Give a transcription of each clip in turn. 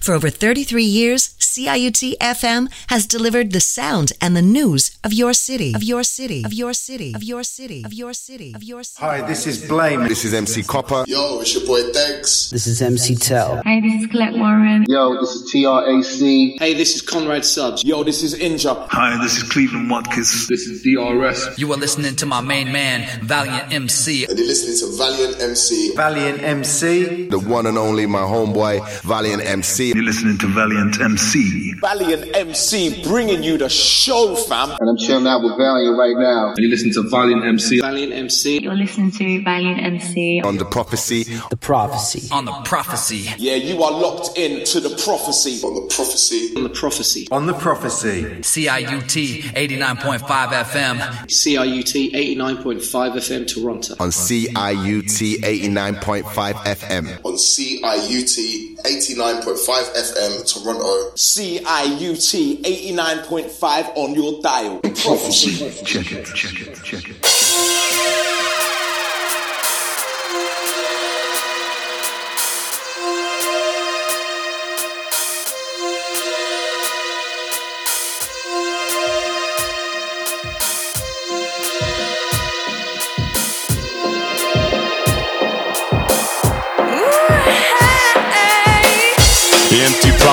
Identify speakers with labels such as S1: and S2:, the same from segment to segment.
S1: For over 33 years, CIUT FM has delivered the sound and the news of your city, of your city, of your city, of your city, of your city, of your city.
S2: Hi, this is Blame.
S3: This is MC Copper.
S4: Yo, it's your boy Degs.
S5: This is MC Tell.
S6: Hey, this is Colette Warren.
S7: Yo, this is TRAC.
S8: Hey, this is Conrad Subs.
S9: Yo, this is Inja.
S10: Hi, this is Cleveland Watkins.
S11: This is DRS.
S12: You are listening to my main man, Valiant MC.
S4: And you're listening to Valiant MC.
S2: Valiant MC.
S3: The one and only my homeboy, Valiant MC.
S10: You're listening to Valiant MC.
S9: Valiant MC bringing you the show, fam.
S7: And I'm chilling out with Valiant right now.
S11: And you listen to Valiant MC.
S8: Valiant MC.
S6: You're listening to Valiant MC.
S3: On the prophecy.
S5: The prophecy.
S12: On the prophecy.
S9: Yeah, you are locked in to the prophecy.
S4: On the prophecy.
S8: On the prophecy.
S2: On the prophecy.
S12: CIUT 89.5 FM.
S8: CIUT 89.5 FM Toronto.
S3: On CIUT 89.5 FM.
S4: On CIUT 89.5 FM Toronto.
S9: CIUT 89.5 on your dial.
S10: Prophecy. Check it, check it, check it.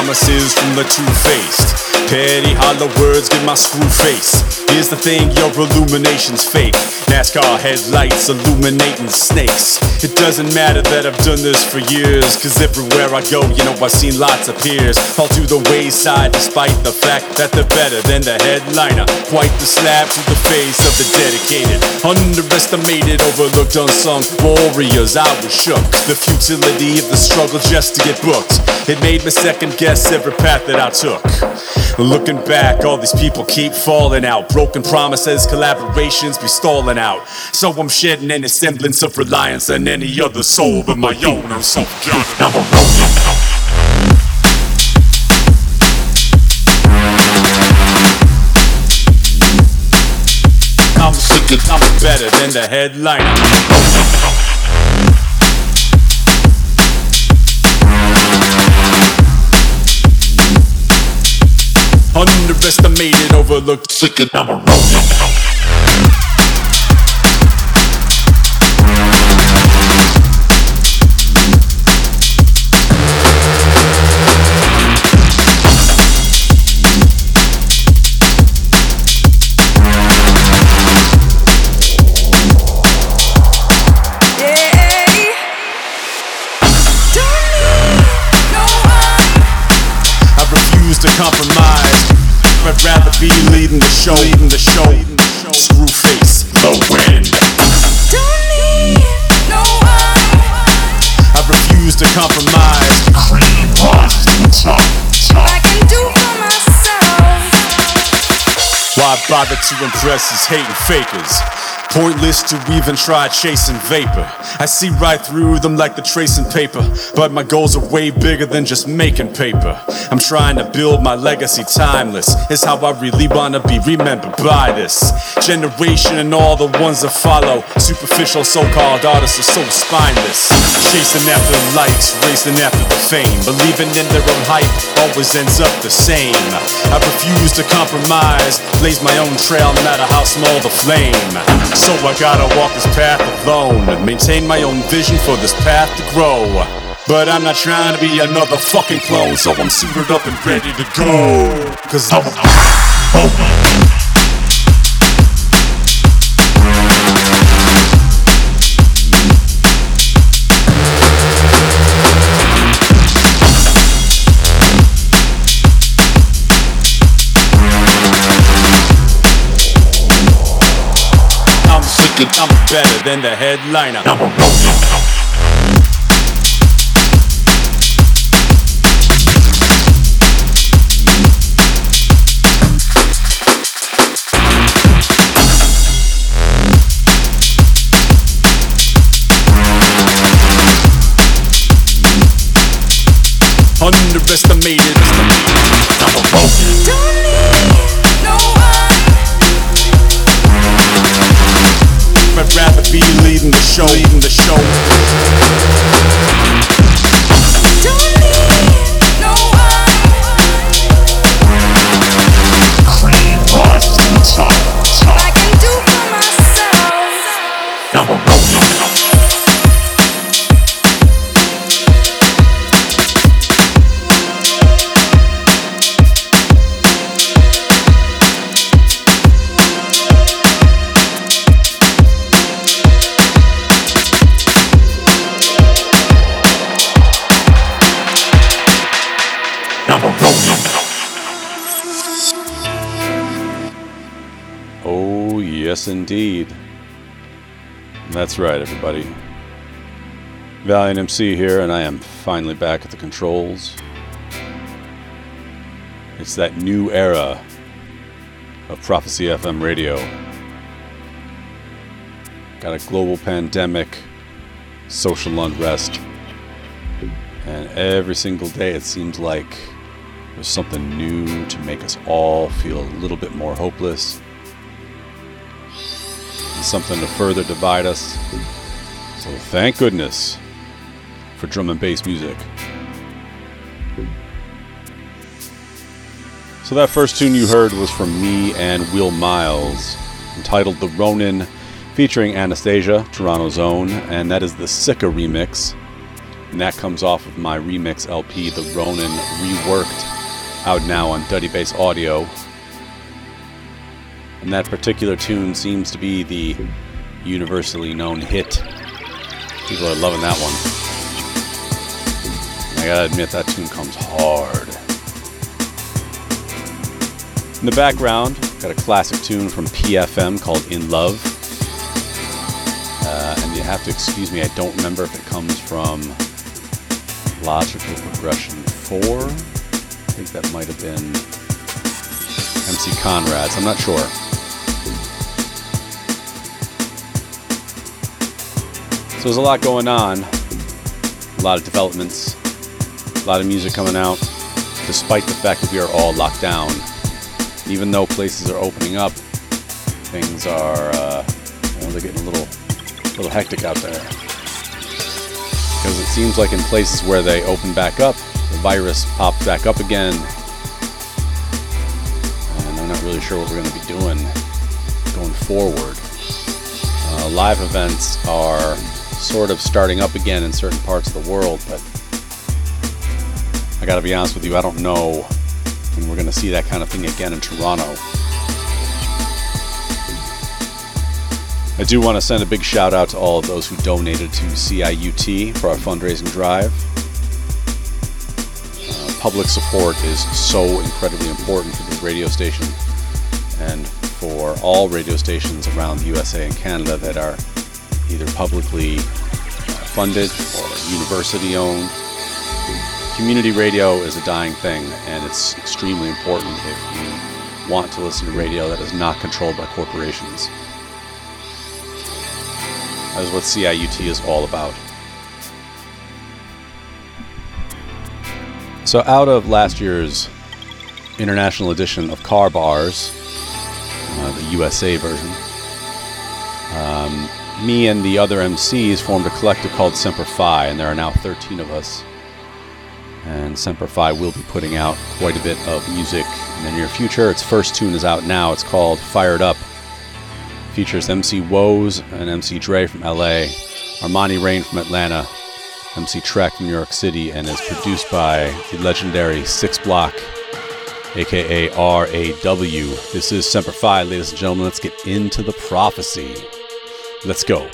S13: Promises from the two-faced. Petty hollow words give my screw face. Here's the thing, your illumination's fake. NASCAR headlights illuminating snakes. It doesn't matter that I've done this for years Cause everywhere I go, you know I've seen lots of peers fall to the wayside despite the fact that they're better than the headliner. Quite the slap to the face of the dedicated Underestimated, overlooked, unsung warriors. I was shook. The futility of the struggle just to get booked It made me second guess every path that I took Looking back, all these people keep falling out. Broken promises, collaborations be stalling out. So I'm shedding any semblance of reliance on any other soul but my own. I'm so young, I'm a rolling. I'm sick, I'm better than the headliner. Underestimated, overlooked, sick and I'm a rolling. Be leading the show, leading the show. Screw face, the wind. Don't need no one. I refuse to compromise. Cream the top, top. Why bother to impress these hating fakers? Pointless to even try chasing vapor. I see right through them like the tracing paper. But my goals are way bigger than just making paper. I'm trying to build my legacy timeless. It's how I really wanna be remembered by this generation and all the ones that follow. Superficial so called artists are so spineless. Chasing after the likes, racing after the fame. Believing in their own hype always ends up the same. I refuse to compromise. Blaze my own trail no matter how small the flame. So I gotta walk this path alone maintain my own vision for this path to grow. But I'm not trying to be another fucking clone, so I'm suited up and ready to go. Cause I'm I'm oh sick and I'm better than the headliner. I'm a rolling. Underestimated. Show, leading the show.
S14: Indeed. That's right, everybody. Valiant MC here, and I am finally back at the controls. It's that new era of Prophecy FM radio. Got a global pandemic, social unrest, and every single day it seems like there's something new to make us all feel a little bit more hopeless something to further divide us. So thank goodness for drum and bass music. So that first tune you heard was from me and Will Miles, entitled The Ronin, featuring Anastasia, Toronto's own, and that is the Sika remix. And that comes off of my remix LP, The Ronin Reworked, out now on Duddy Bass Audio. And that particular tune seems to be the universally known hit. People are loving that one. I gotta admit, that tune comes hard. In the background, got a classic tune from PFM called In Love. Uh, and you have to excuse me, I don't remember if it comes from Logical Progression 4. I think that might have been MC Conrad's, I'm not sure. So there's a lot going on, a lot of developments, a lot of music coming out, despite the fact that we are all locked down. Even though places are opening up, things are uh, well, they're getting a little, little hectic out there. Because it seems like in places where they open back up, the virus pops back up again, and I'm not really sure what we're going to be doing going forward. Uh, live events are sort of starting up again in certain parts of the world, but I gotta be honest with you, I don't know when we're gonna see that kind of thing again in Toronto. I do want to send a big shout out to all of those who donated to CIUT for our fundraising drive. Uh, public support is so incredibly important for the radio station and for all radio stations around the USA and Canada that are either publicly funded or university owned. Community radio is a dying thing, and it's extremely important if you want to listen to radio that is not controlled by corporations. That is what CIUT is all about. So, out of last year's international edition of Car Bars, uh, the USA version, um, me and the other MCs formed a collective called Semper Fi, and there are now 13 of us. And Semper Fi will be putting out quite a bit of music in the near future. Its first tune is out now. It's called Fired Up. Features MC Woes and MC Dre from LA, Armani Rain from Atlanta, MC Trek from New York City, and is produced by the legendary Six Block, aka RAW. This is Semper Fi, ladies and gentlemen. Let's get into the prophecy. Let's go.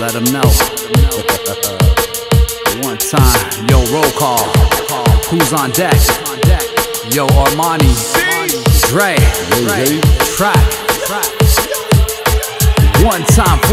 S12: Let them know. One time, yo, roll call. Who's on deck?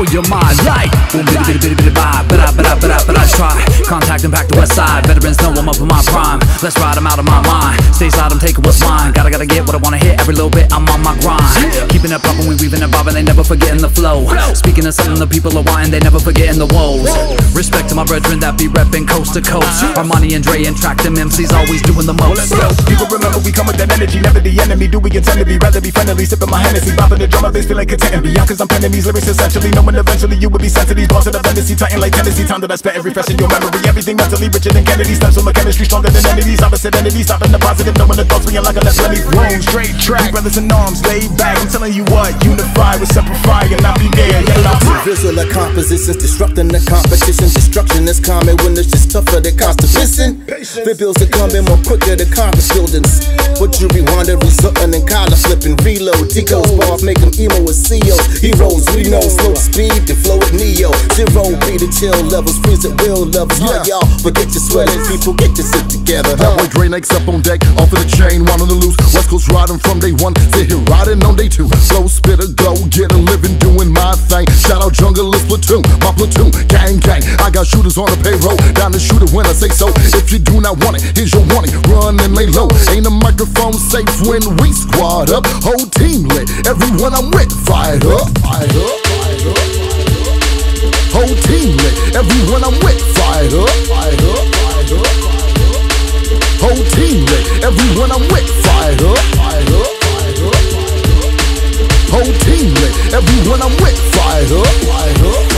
S12: Your mind, like boom, bitty, bitty, bitty, bitty, bye, but I, but I, I try. Contact and back the west side. Veterans know I'm up in my prime. Let's ride 'em out of my mind. Stay slide, I'm taking what's mine. Gotta, gotta get what I wanna hit. Every little bit, I'm on my grind. Keeping it poppin', we weaving and bobbing, they never forgetting the flow. Speaking of something the people are wanting, they never forgetting the woes. Respect to my brethren that be reppin' coast to coast. Armani and Dre and track them MCs always doing the most.
S15: People remember we come with that energy, never the enemy. Do we intend to be? Rather be friendly, sipping my Hennessy, bopping the drum, bass feeling content and beyond. Cause I'm penning these lyrics essentially knowing eventually you would be sent to these bars to the fantasy titan like Tennessee. Time that I spent every in your memory. Everything mentally richer than Kennedy. Stems from the chemistry stronger than entities. Opposite entities. Stopping the positive, knowing the thoughts being like a really roam. Straight track, brothers in arms, laid back. I'm telling you what, unify with simplify and not be there. Yeah,
S16: Visual compositions disrupting the competition. Destruction is common when it's just tougher than constipation. The bills are coming more quicker than conference buildings. But you rewind it, something in collar flipping, reload. Tico's bars make them emo with CEOs. Heroes, we know slow speed, the flow with Neo. Zero be the chill levels, freeze at real levels. Yeah, y'all forget your sweaters, people get your shit together.
S17: That boy Dre next up on deck, off of the chain, one on the loose. West Coast riding from day one to here riding on day two. Flow spitter, go get a living, doing my thing. Shout out Jungle Platoon, my platoon, gang gang. I got shooters on the payroll, down to shoot it when I say so. If you do not want it, here's your warning. Run and lay low. Ain't a microphone safe when we squad up. Whole team lit, everyone I'm with, fired up, fired up, fired up. Whole team lit, everyone I'm with, fired up. Whole team lit, everyone I'm with, fired up. Whole team lit, everyone I'm with, fired up, up.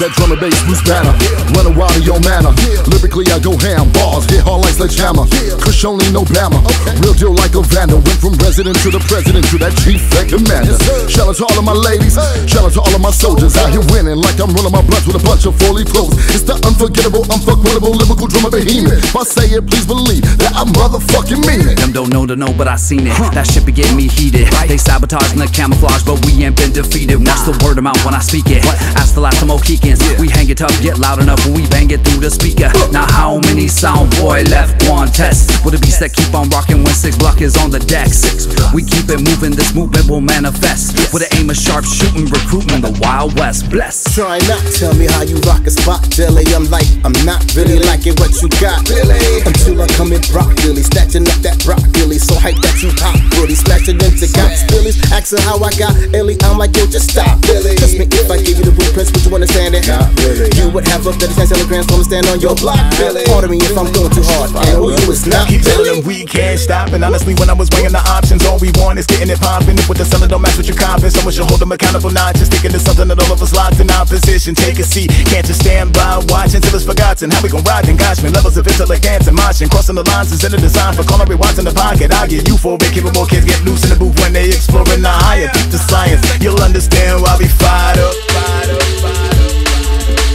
S17: That drum and bass loose banner. Running wild in your manner. Lyrically, I go ham. Bars hit hard like sledgehammer. Kush only no blammer. Real deal like a vandal. Went from resident to the president to that chief and commander. Shout out to all of my ladies. Shout out to all of my soldiers out here winning like I'm rolling my blunts with a bunch of fully clothes. It's the unforgettable, unfuckwittable, lyrical drummer behemoth. If I say it, please believe that I motherfucking mean it.
S12: Them don't know to know, but I seen it. That shit be getting me heated. They sabotaging the camouflage, but we ain't been defeated. Watch the word of mouth when I speak it. Ask the last of Mohicans. We hang it up, get loud enough when we bang it through the speaker. Now how many sound boy left one test? With a beast that keep on rocking when six block is on the deck. Six, We keep it moving, this movement will manifest. With an aim of sharp shooting, recruitment, the Wild West. Bless.
S16: Try not tell me how you rock a spot, Billy. I'm like, I'm not really liking what you got, Billy. Until I come in broccoli, snatching up that broccoli. So hype that you pop, Billy. Smashing into cops, Billy's. Asking how I got Ellie, I'm like, yo, just stop, Billy. Trust me, if I give you the blueprints, would you understand it? Not really. You would have up 36 telegrams, gonna stand on your block, Billy. Pardon me if I'm going too hard. I know you is not,
S15: Keep telling them we can't stop. And honestly, when I was weighing the options, all we want is getting it popping. If with the seller don't match with your confidence, someone should hold them accountable, not just sticking to something that all of us locked in opposition. Take a seat, can't just stand by, watch until it's forgotten. How we gon' ride and gosh, me levels of intellect, dancing, marching, crossing the lines is in the design for calling watch in the pocket. I'll get you for it, keeping more kids get loose in the booth when they exploring the higher, deep the science. You'll understand why we fired up. Fired up, fired up.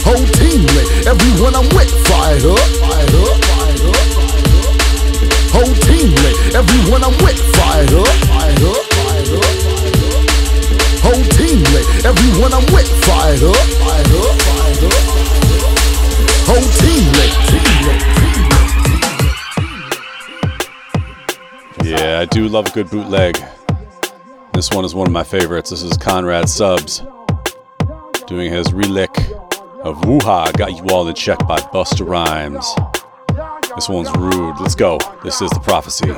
S17: Whole team lit, everyone I'm with, fired up, fired up. Whole team lit, everyone I'm with, fired up, fired up. Whole team lit, everyone I'm with, fired up, fired up, fired up. Whole team lit, team lit.
S14: Yeah, I do love a good bootleg. This one is one of my favorites. This is Conrad Subs doing his relick of Woo-Hah Got You All in Check by Busta Rhymes. This one's rude. Let's go. This is the prophecy.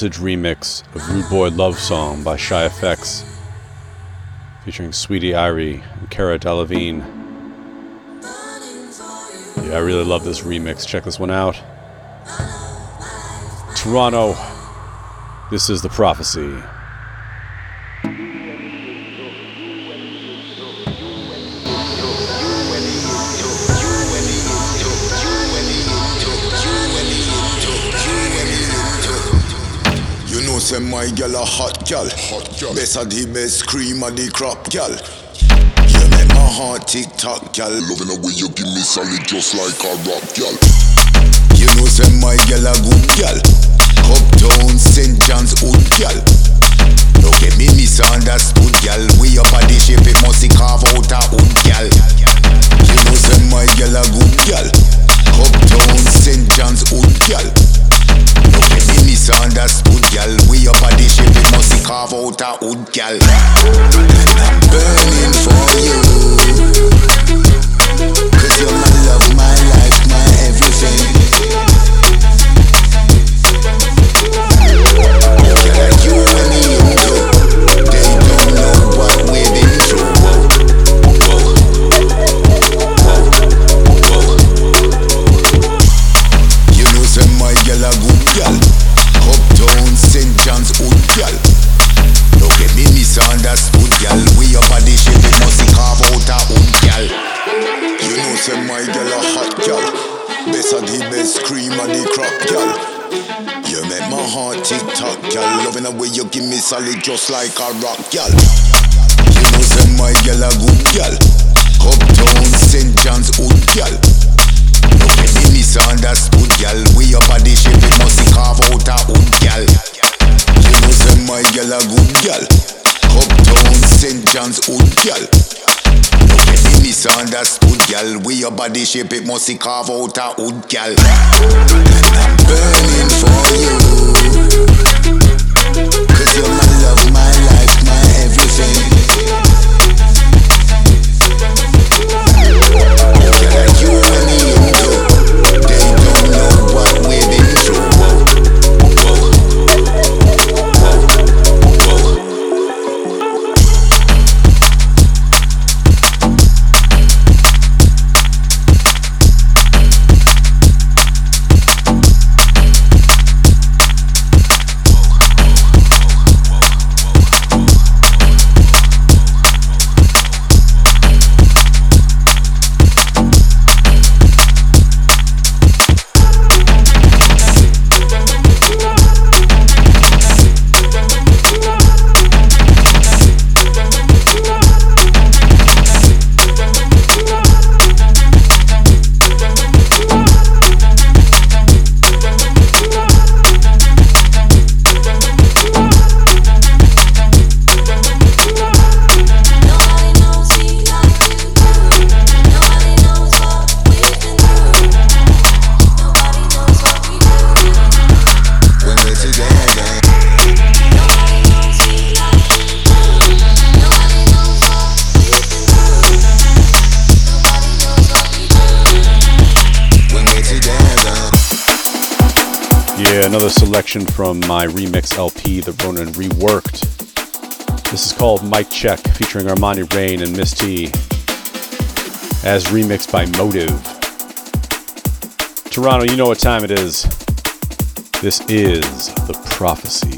S14: Voltage remix of Rude Boy Love Song by Shy FX, featuring Sweetie Irie and Cara Delevingne. Yeah, I really love this remix. Check this one out. Toronto, this is The Prophecy.
S18: Gal. Best of the best cream of the crop gal. You make my heart tick tock, gal. Loving the way you give me solid just like a rock gal. You know, say my gal a good gal. Uptown St. John's Wood gal. Look at me misunderstood gal. We up at the shape it must carve out a hood gal. You know, say my gal a good gal. Uptown St. John's Wood gal. Me misunderstood, gal. We up at the ship, it must carve out a hood, gal. Burning for you. Gal. You make my heart tick tock, gal. Loving the way you give me solid, just like a rock gal. You know, say my gal a good gal. Uptown St. John's Wood gal. Look at me misunderstood, gal. We up at the ship, it must carve out a hood, gal. You know, say my gal a good gal. Uptown St. John's Wood, gal. Misunderstood, gal. We your body ship, it must carve out a hood, gal. I'm burning for you. Cause you're my love, my life, my everything.
S14: Selection from my remix LP, The Ronin Reworked. This is called Mic Check, featuring Armani Rain and Miss T, as remixed by Motive. Toronto, you know what time it is. This is The Prophecy.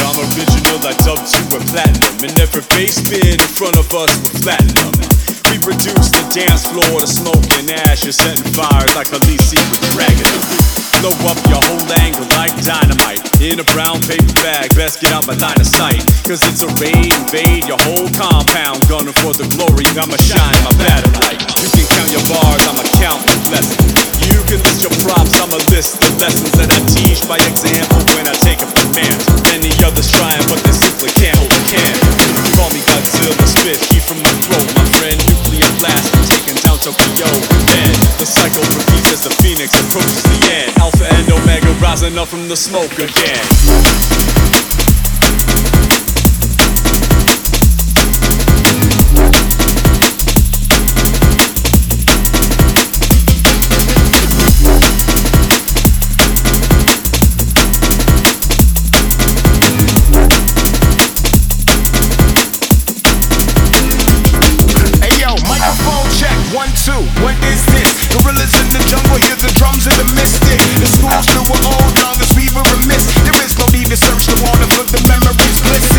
S13: I'm original, I dubbed you a platinum. And every bass in front of us was platinum. We reduced the dance floor to smoke and ashes, setting fire like a Lisi with dragon. Blow up your whole angle like dynamite in a brown paper bag. Best get out my line of sight, cause it's a raid, invade your whole compound. Gunning for the glory, I'ma shine my battle light. You can count your bars, I'ma count the blessings. You can list your props, I'ma list the lessons that I teach by example when I take a command. Many others trying, but they simply can't hold a can. Call me Godzilla, spit heat from my throat, my friend. Nuclear blast, taking down Tokyo. Then the cycle repeats as the phoenix approaches the end. Alpha and Omega rising up from the smoke again.
S19: Two. What is this? Gorillas in the jungle, hear the drums of the mystic. The school's through an old long as we were remiss. There is no need to search the water for the memories. Let's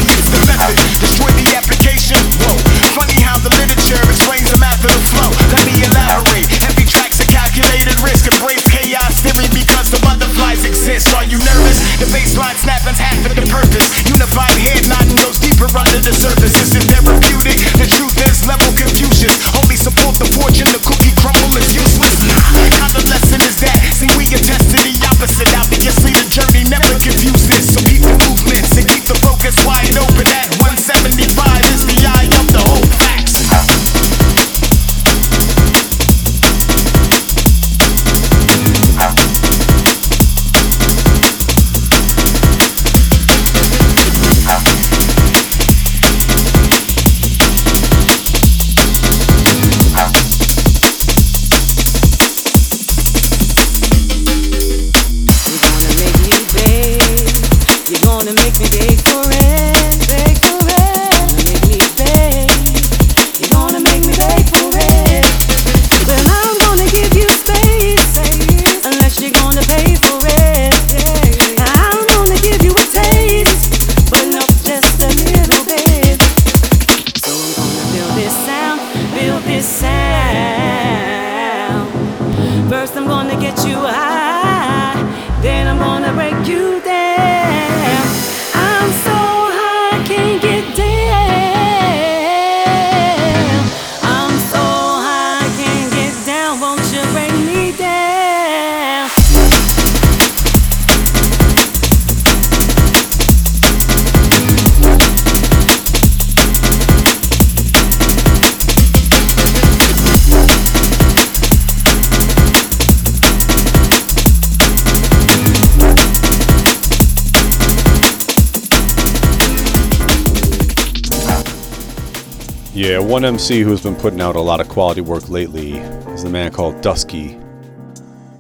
S14: one MC who's been putting out a lot of quality work lately is the man called Dusky.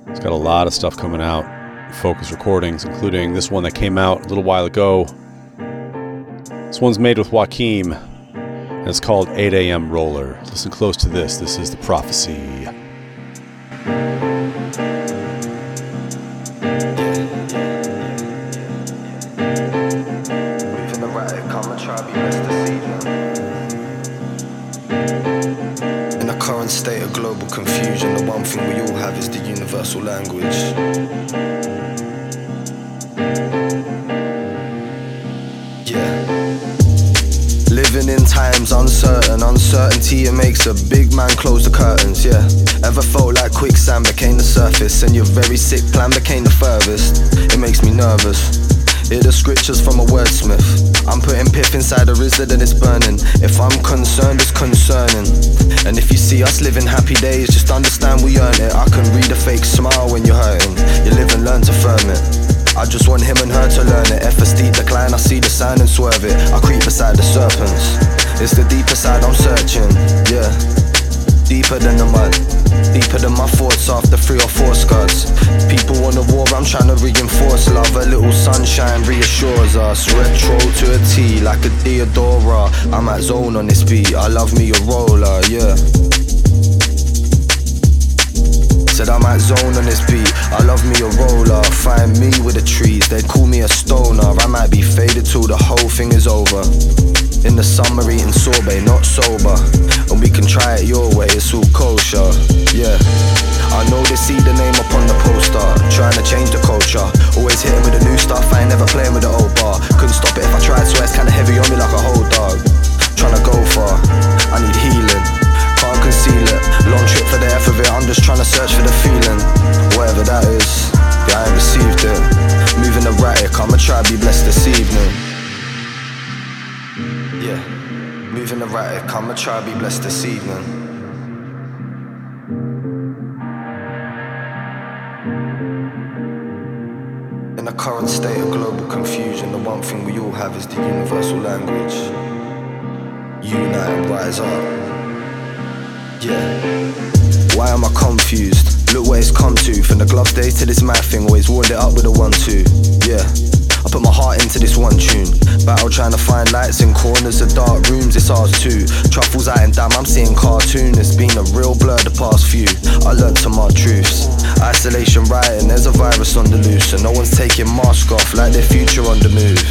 S14: He's got a lot of stuff coming out, Fokuz recordings, including this one that came out a little while ago. This one's made with Joaquim, and it's called 8 a.m. Roller. Listen close to this. This is The Prophecy.
S3: Rizard and it's burning. If I'm concerned, it's concerning. And if you see us living happy days, just understand we earn it. I can read a fake smile when you're hurting. You live and learn to firm it. I just want him and her to learn it. Steep decline, I see the sign and swerve it. I creep beside the serpents. It's the deeper side I'm searching, yeah. deeper than the mud. Deeper than my thoughts after three or four scuds. People want a war, I'm trying to reinforce love. A little sunshine reassures us. Retro to a T, like a Theodora. I'm at zone on this beat. I love me a roller, yeah. Said I'm at zone on this beat. I love me a roller. Find me with the trees. They call me a stoner. I might be faded till the whole thing is over. In the summer eating sorbet, not sober. And we can try it your way, it's all kosher. Yeah. I know they see the name upon the poster. Trying to change the culture. Always hitting with the new stuff. I ain't never playing with the old bar. Couldn't stop it if I tried, so it's kinda heavy on me like a whole dog. Trying to go far. I need healing. Can't conceal it. Long trip for the F of it. I'm just trying to search for the feeling. Whatever that is. Yeah, I ain't received it. Moving erratic. I'ma try to be blessed this evening. Yeah. Moving erratic. I'ma try to be blessed this evening. In the current state of global confusion, the one thing we all have is the universal language. Unite and rise up. Yeah. Why am I confused? Look where it's come to. From the glove days to this math thing, always warmed it up with a one two. Yeah. I put my heart into this one tune. Battle trying to find lights in corners of dark rooms, it's ours too. Truffles out in damn, I'm seeing cartoon. It's been a real blur the past few. I learned some hard truths. Isolation writing, there's a virus on the loose, and no one's taking mask off like their future on the move.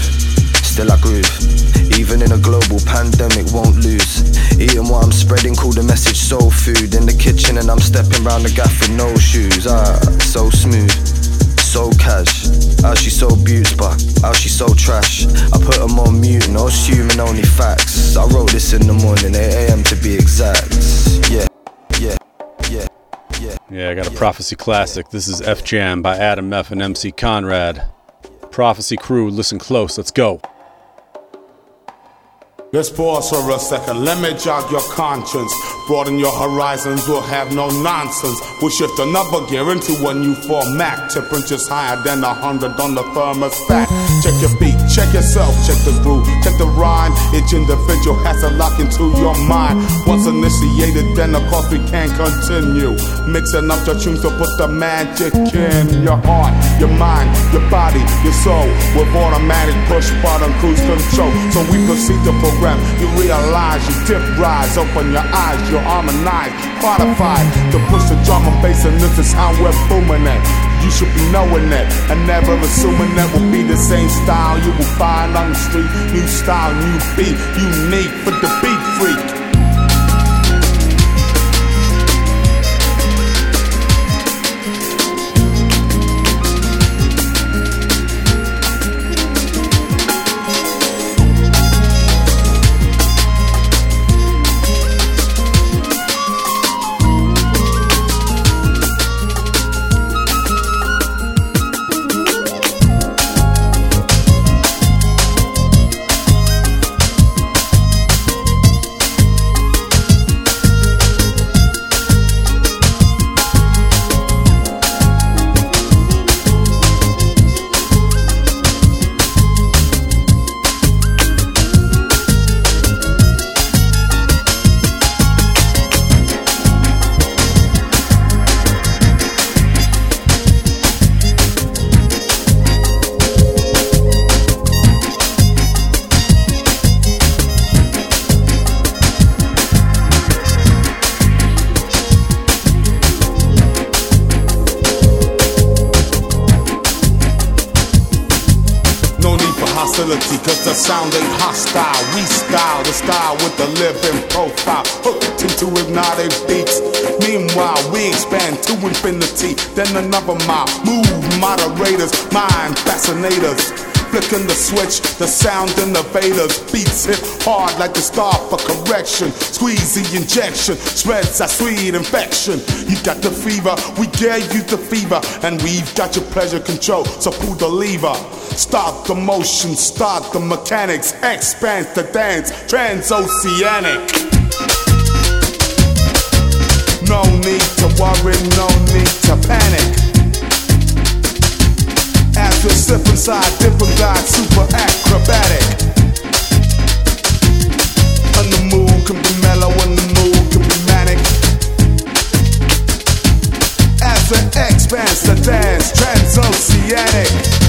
S3: Still I groove. Even in a global pandemic, won't lose. Eating what I'm spreading, call the message soul food. In the kitchen, and I'm stepping round the gaff with no shoes. Ah, so smooth, so cash. How she so beaut, but how she so trash. I put them on mute, no assuming only facts. I wrote this in the morning, 8 am to be exact. Yeah, yeah, yeah, yeah.
S14: Yeah, I got a Prophecy classic. This is F Jam by Adam F and MC Conrad. Prophecy crew, listen close. Let's go.
S20: Let's pause for a second. Let me jog your conscience. Broaden your horizons. We'll have no nonsense. We'll shift another gear into a new format. Temperatures higher than a hundred on the thermostat. Check your beat, check yourself, check the groove, check the rhyme. Each individual has to lock into your mind. Once initiated, then of course we can continue. Mixing up your tunes to put the magic in your heart, your mind, your body, your soul. With automatic push button cruise control. So we proceed to program. You realize you dip rise, open your eyes, you harmonize, qualified to push the drum and bass, and this is how we're booming it. You should be knowing that and never assuming that will be the same style you will find on the street. New style, new beat, unique for the beat freak. Sound ain't hostile. We style the style with the living profile. Hooked into hypnotic beats. Meanwhile, we expand to infinity. Then another mile. Move moderators, mind fascinators. Flicking the switch, the sound innovators. Beats hit hard like the star for correction. Squeeze the injection, spreads that sweet infection. You got the fever, we gave you the fever, and we've got your pleasure control. So pull the lever. Stop the motion, start the mechanics, expand the dance, transoceanic. No need to worry, no need to panic. After slip side, different guy, super acrobatic. And the mood can be mellow and the mood can be manic. As it expands the dance, transoceanic.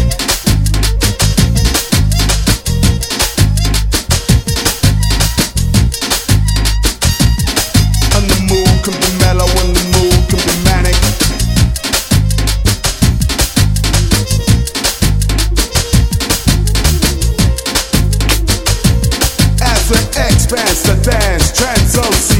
S20: expanse, to
S1: dance, trend trends,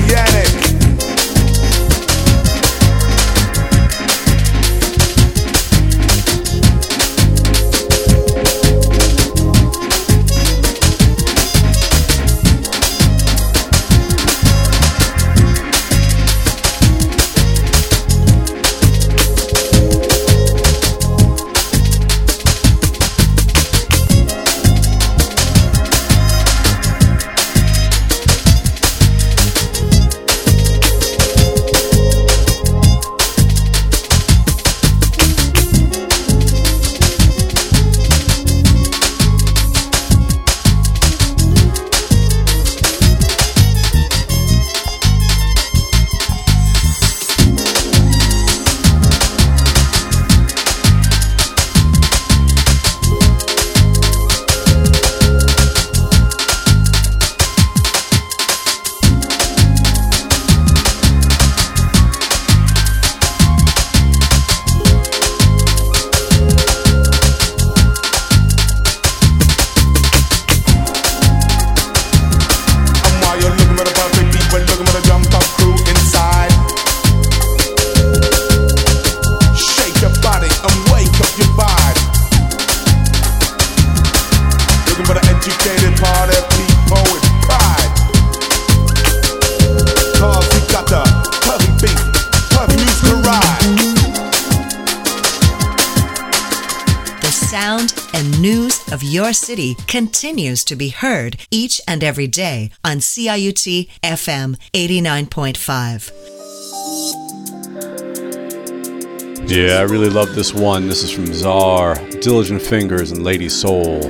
S1: City continues to be heard each and every day on CIUT FM 89.5.
S21: Yeah, I really love this one. This is from Czar, Diligent Fingers, and Lady Soul.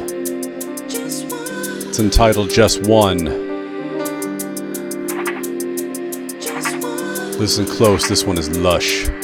S21: It's entitled Just One. Listen close, this one is lush.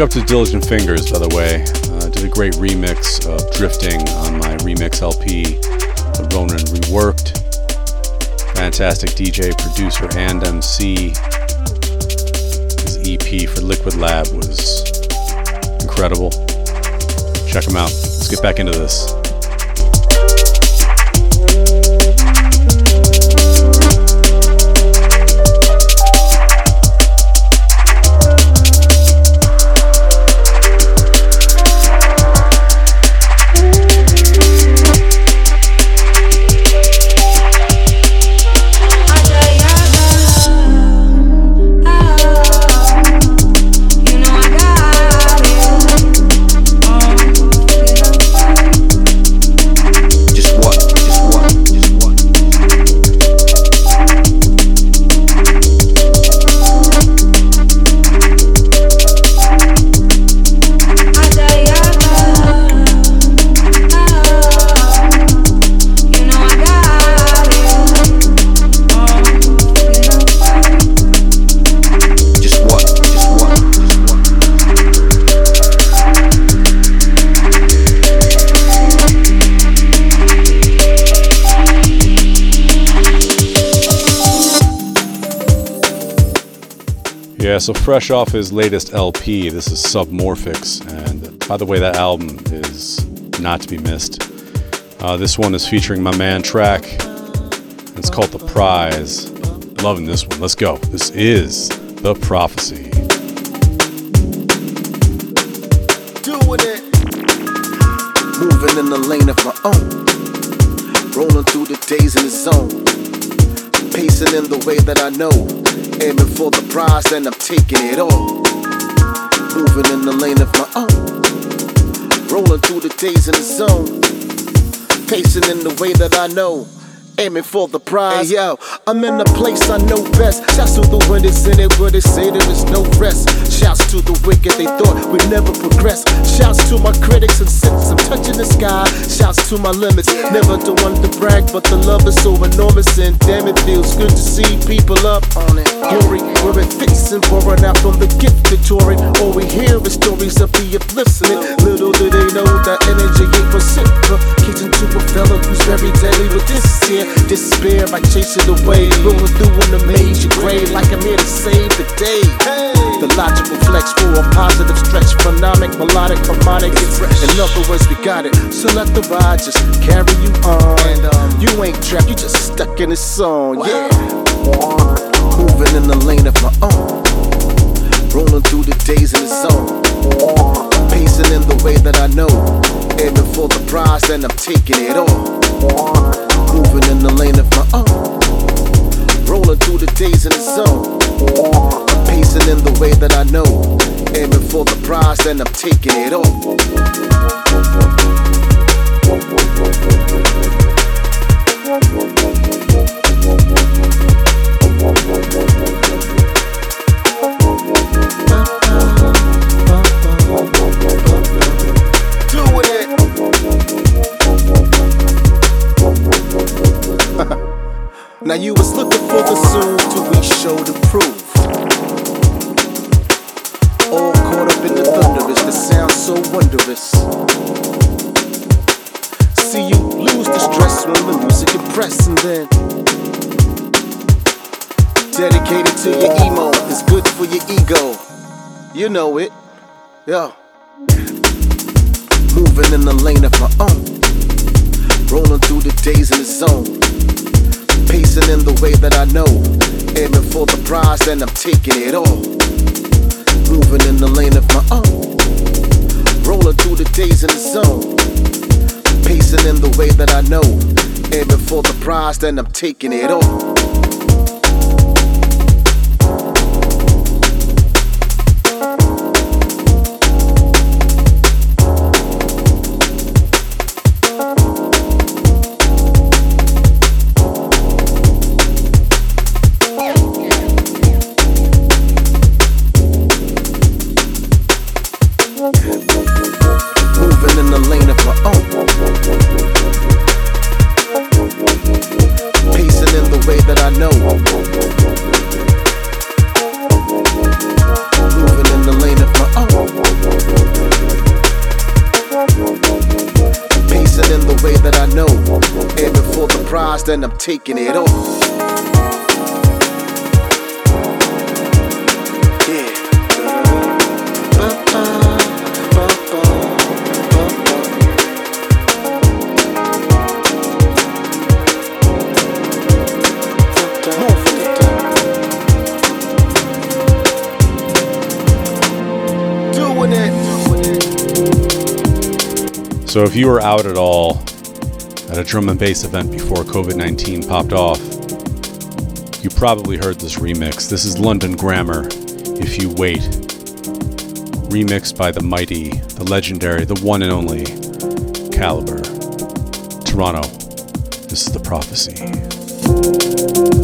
S14: Up to Diligent Fingers, by the way. Uh, did a great remix of Drifting on my remix LP, The Ronin Reworked. Fantastic DJ, producer, and MC. His EP for Liquid Lab was incredible. Check him out. Let's get back into this. Yeah, so fresh off his latest LP, this is Submorphics, and by the way, that album is not to be missed. Uh, this one is featuring my man Track. It's called The Prize. Loving this one. Let's go. This is The Prophecy.
S16: doing it. Moving in the lane of my own. Rolling through the days in the zone. Pacing in the way that I know. Aiming for the prize and I'm taking it all. Moving in the lane of my own. Rolling through the days in the zone. Pacing in the way that I know. Aiming for the prize. Hey, yo, I'm in the place I know best. Shouts to the winners in it where they say there is no rest. Shouts to the wicked, they thought we'd never progress. Shouts to my critics and since I'm touching the sky. Shouts to my limits, never to want to brag, but the love is so enormous and damn it feels good to see people up on it. Glory, where it fits and pouring out from the gifted touring. All we hear is stories of the uplifting. Little do they know that energy ain't reciprocating to a fella who's very deadly with this here. Despair, I chase it away. Rolling through in the major grade like I'm here to save the day. The logical flex for a positive stretch, phenomic, melodic, harmonic. In other words, we got it. So let the ride just carry you on. And um, you ain't trapped, you just stuck in this song. Yeah. Moving in the lane of my own. Rolling through the days in the zone. Pacing in the way that I know. Aiming for the prize and I'm taking it all. Moving in the lane of my own. Rolling through the days in the zone. Pacing in the way that I know. Aiming for the prize and I'm taking it all. Now you was looking for the soon till we show the proof. All caught up in the thunderous, the sound so wondrous. See you lose the stress when the music impress and then dedicated to your emo. It's good for your ego. You know it. Yeah. Moving in the lane of my own. Rolling through the days in the zone. Pacing in the way that I know. Aiming for the prize and I'm taking it all. Moving in the lane of my own. Rolling through the days in the zone. Pacing in the way that I know. Aiming for the prize, then I'm taking it all. surprised and I'm taking it all.
S22: So if you were out at all a drum and bass event before COVID 19 popped off. You probably heard this remix. This is London Grammar, If You Wait. Remixed by the mighty, the legendary, the one and only Calibre. Toronto, this is the prophecy.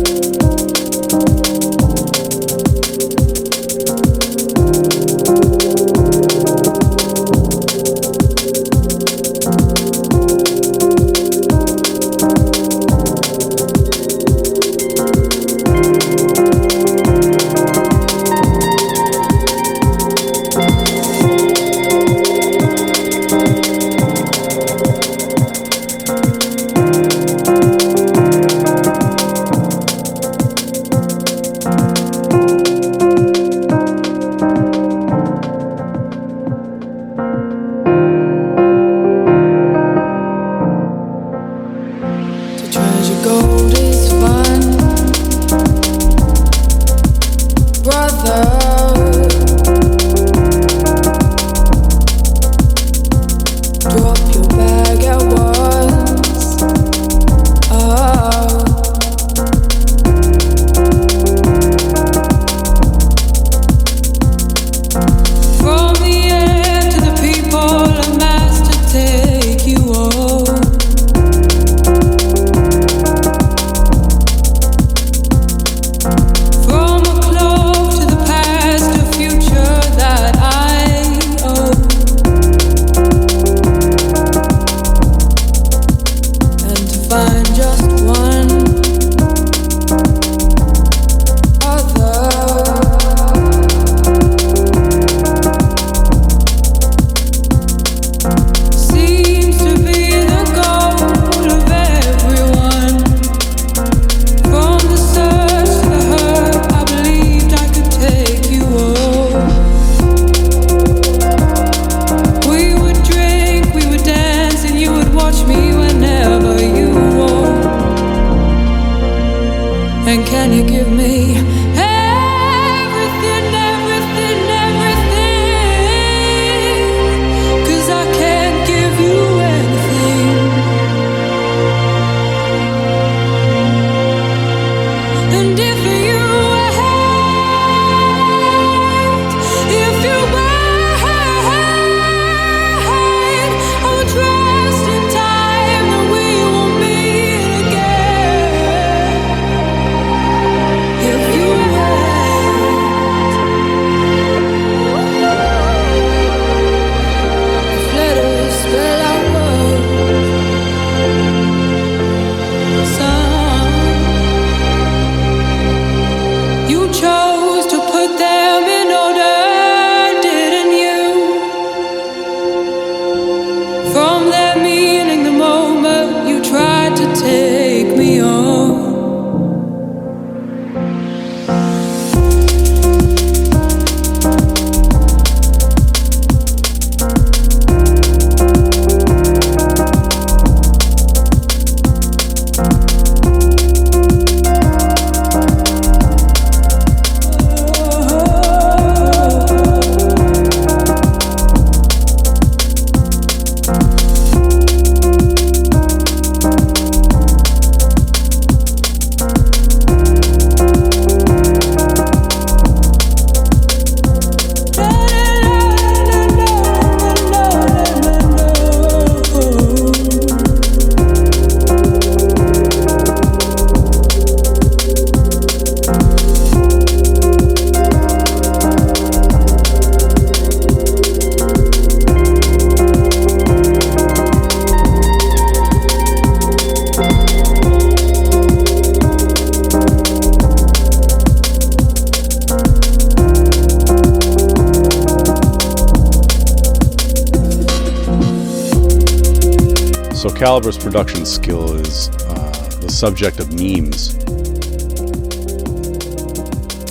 S23: subject of memes.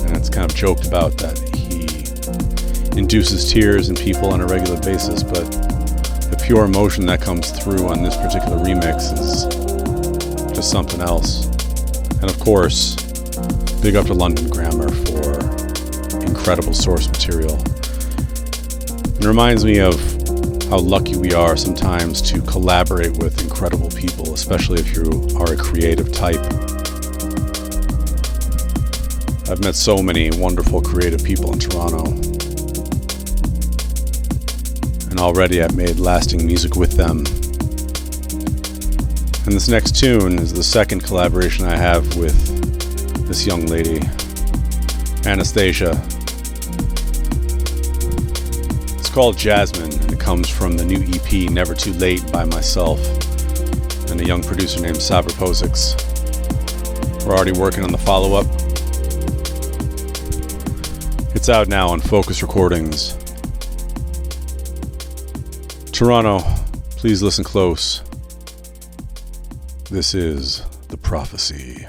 S23: And it's kind of joked about that he induces tears in people on a regular basis, but the pure emotion that comes through on this particular remix is just something else. And of course, big up to London Grammar for incredible source material. It reminds me of how lucky we are sometimes to collaborate with incredible people, especially if you are a creative type. I've met so many wonderful creative people in Toronto. And already I've made lasting music with them. And this next tune is the second collaboration I have with this young lady, Anastasia. It's called Jasmine. and It comes from the new EP Never Too Late by myself and a young producer named Saber Posix. We're already working on the follow up. It's out now on Fokuz Recordings. Toronto, please listen close. This is The Prophecy.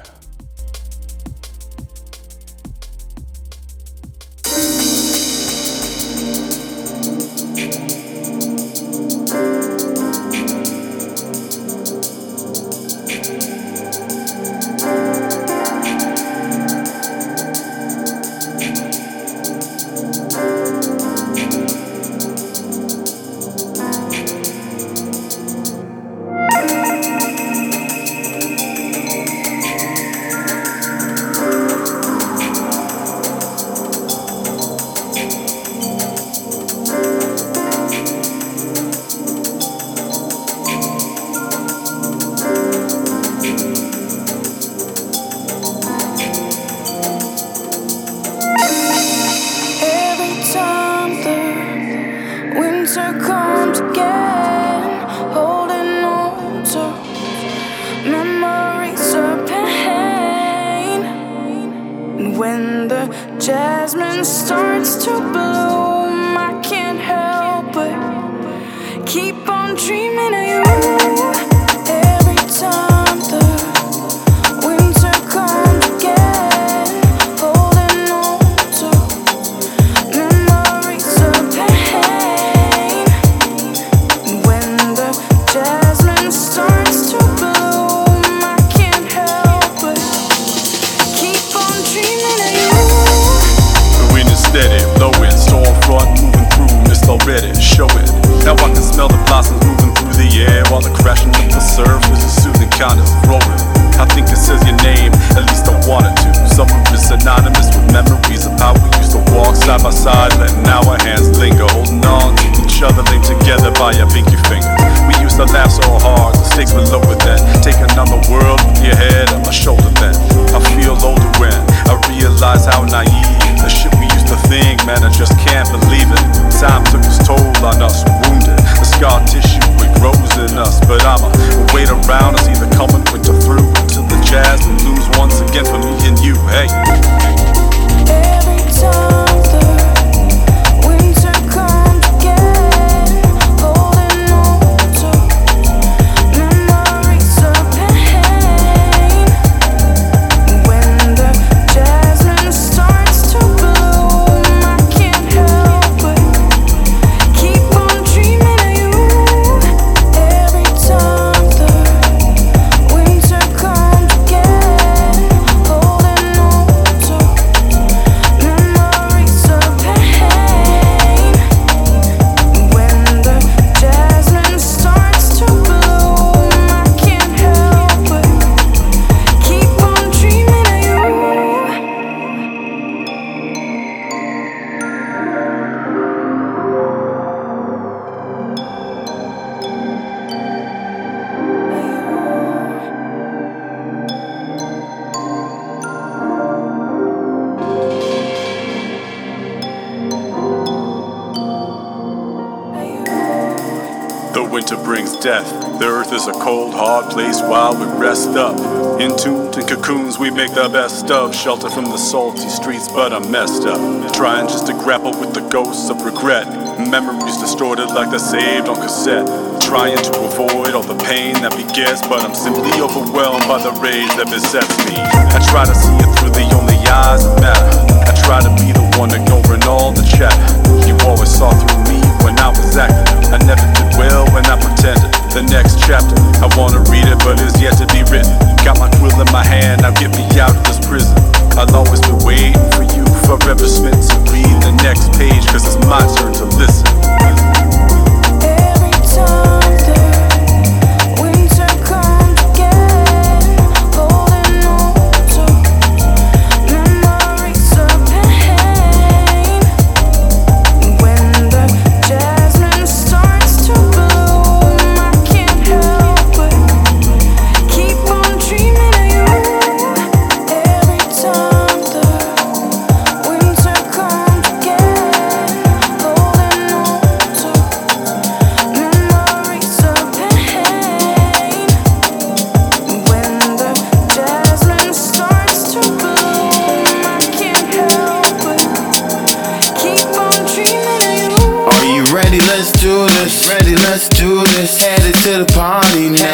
S13: make the best of. shelter from the salty streets, but I'm messed up. Trying just to grapple with the ghosts of regret. Memories distorted like they're saved on cassette. Trying to avoid all the pain that begets, but I'm simply overwhelmed by the rage that besets me. I try to see it through the only eyes that matter. I try to be the one ignoring all the chat. You always saw through me when I was acting. I never did well when I pretended. The next chapter, I wanna read it, but it's yet to be written. Got my quill in my hand, now get me out of this prison. I'll always be waiting for you, forever spent to read the next page, cause it's my turn to listen.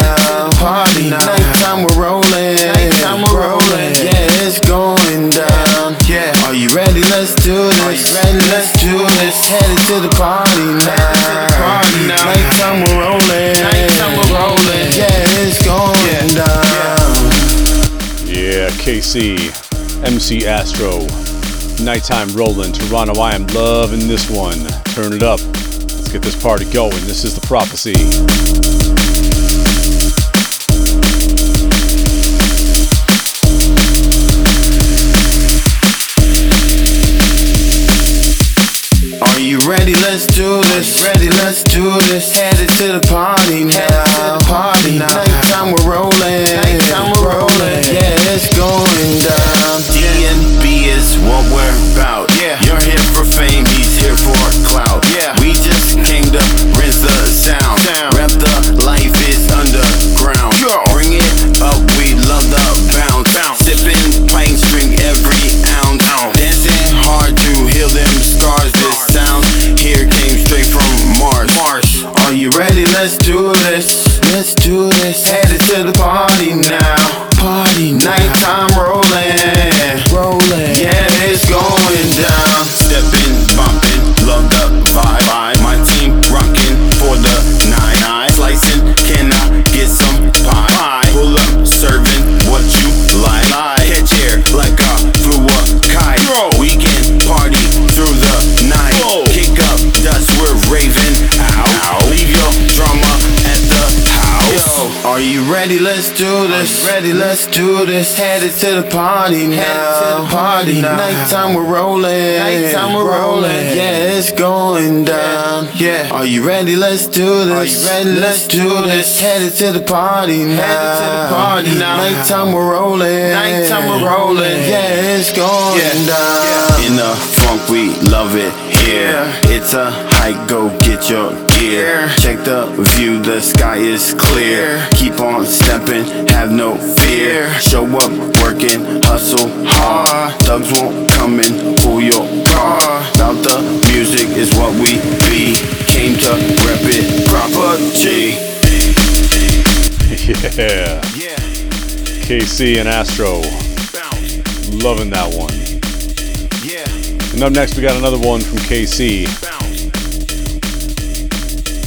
S24: Now. Party now. Nighttime we're rolling. Nighttime we're rolling. Yeah, it's going down. Yeah. Are you ready? Let's do this. Ready? Let's do this. Headed to the party now. Party now. Nighttime we're rolling. Nighttime we're rolling. Yeah, it's going down.
S13: Yeah, KC, MC Astro, Nighttime Rolling, Toronto. I am loving this one. Turn it up. Let's get this party going. This is the prophecy.
S24: Ready? Let's do this. Ready? Let's do this. Headed to the party now. Party now. Nighttime we're rolling. Nighttime we're rolling. Yeah, it's going down. DNB is what we're about. Let's do this. Headed to the party now. Headed to the party now. Nighttime we're rolling. Nighttime we're rolling. Yeah, it's going down. Yeah. Are you ready? Let's do this. Are you ready? Let's do this. Headed to the party now. Headed to the party now. Nighttime we're rolling. Nighttime we're rolling. Yeah, it's going down. In the funk, we love it here. It's a hike, go get your gear. Check the view, the sky is clear. Keep on stepping, have no fear. Show up, working, hustle hard. Uh. Thugs won't come and pull your car. Uh. About the music is what we be. Came to rep it, proper G.
S13: Yeah. KC and Astro. Loving that one. And up next, we got another one from KC.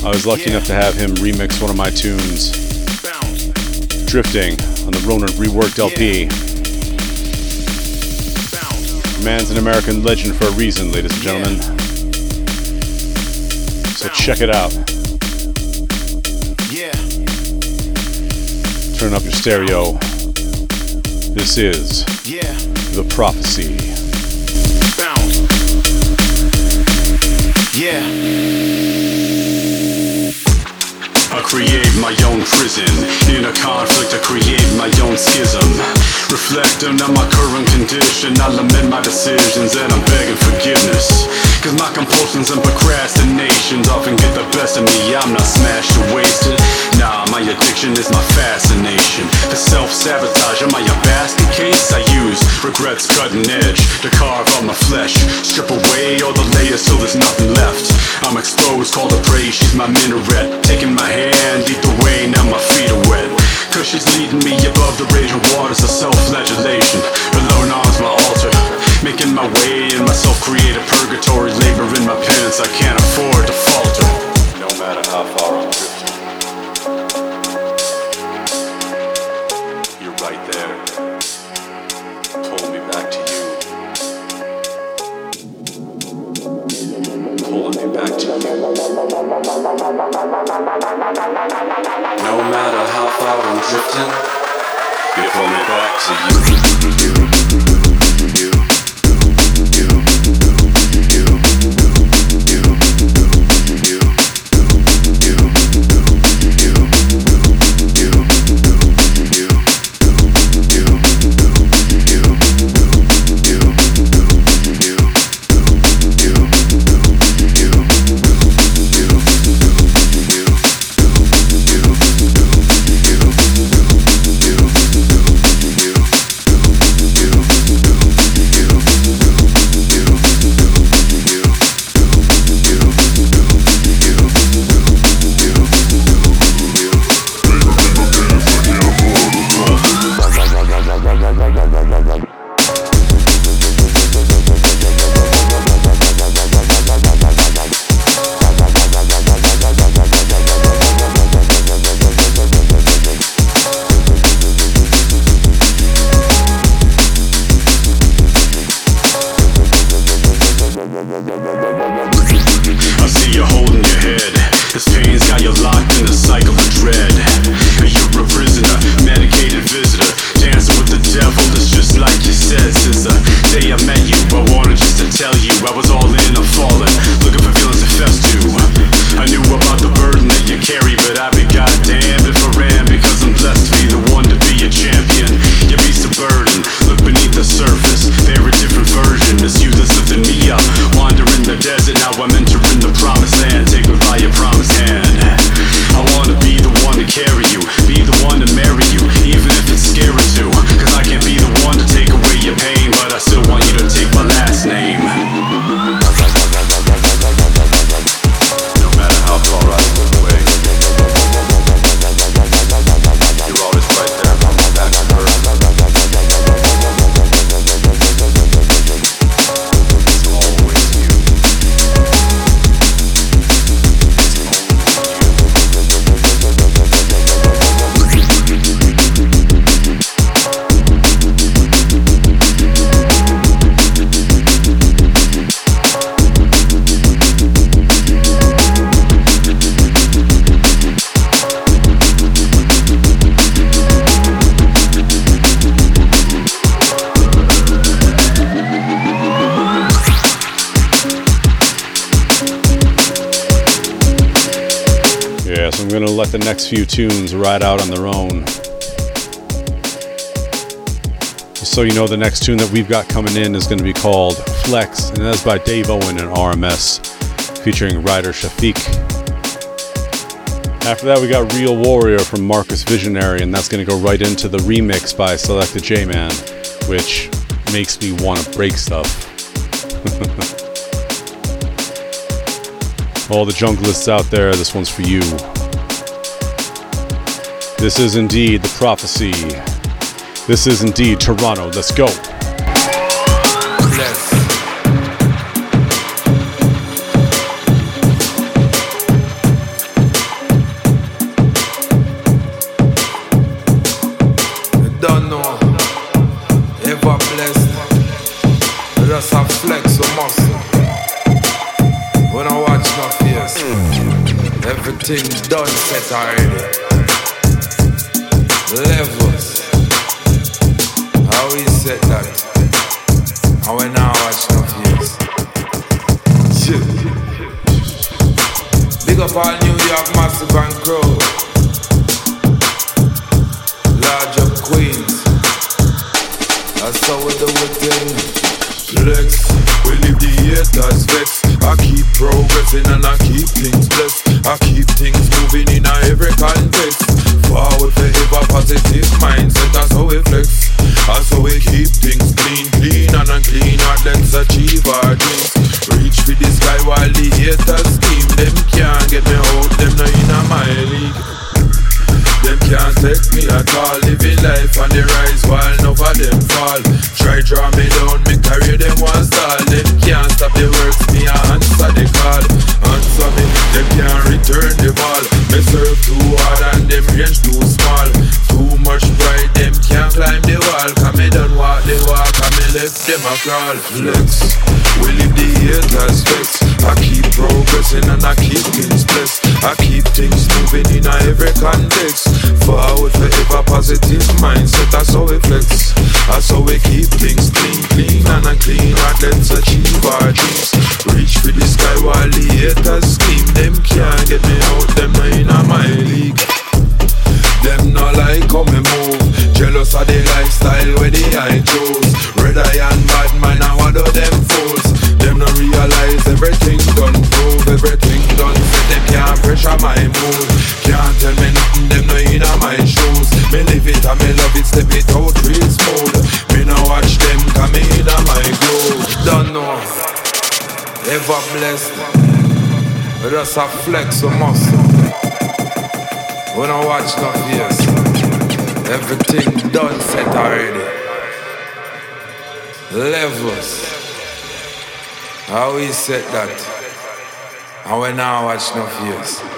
S13: I was lucky enough to have him remix one of my tunes, Drifting, on the Ronin Reworked LP. Man's an American legend for a reason, ladies and gentlemen. So check it out. Turn up your stereo. This is The Prophecy.
S24: Yeah.
S13: I create my own prison. In a conflict, I create my own schism. Reflecting on my current condition, I lament my decisions and I'm begging forgiveness. Cause my compulsions and procrastinations often get the best of me. I'm not smashed or wasted. Nah, my addiction is my fascination. The self sabotage am I a basket case? I use regrets cutting edge to carve out my flesh. Strip away all the layers till there's nothing left. I'm exposed, call the praise, she's my minaret. Taking my hand, lead the way, now my feet are wet. Cause she's leading me above the raging waters of self-flagellation. Her lone arms my altar. Making my way in my self-created purgatory. Few tunes ride out on their own. So you know, the next tune that we've got coming in is gonna be called Flex, and that's by Dave Owen and RMS, featuring Ryder Shafiq. After that, we got Real Warrior from Marcus Visionary, and that's gonna go right into the remix by Selecta J Man, which makes me wanna break stuff. All the junglists out there, this one's for you. This is indeed the prophecy. This is indeed Toronto. Let's go.
S25: Don't know. Ever blessed. A flex muscle. When I watch my done set already. Levels. Set that? Shit. Big up all New York massive and crew. Them a Flex, we leave the haters vex I keep progressing and I keep things blessed. I keep things moving in every context. Forward forever positive mindset That's how we flex. That's how we keep things clean, clean and unclean Right, let's achieve our dreams. Reach for the sky while the haters scream Them can't get me out, them in my league. Them not like how me move. Jealous of the lifestyle where the I chose. Red eye my mood Can't tell me nothing them no in my shoes Me live it and me love it step it out real smooth Me no watch them come in my groove Don't know Ever blessed Just a flex of muscle we don't watch no fears. Everything done set already. Levels. How we set that? And we now watch no fears.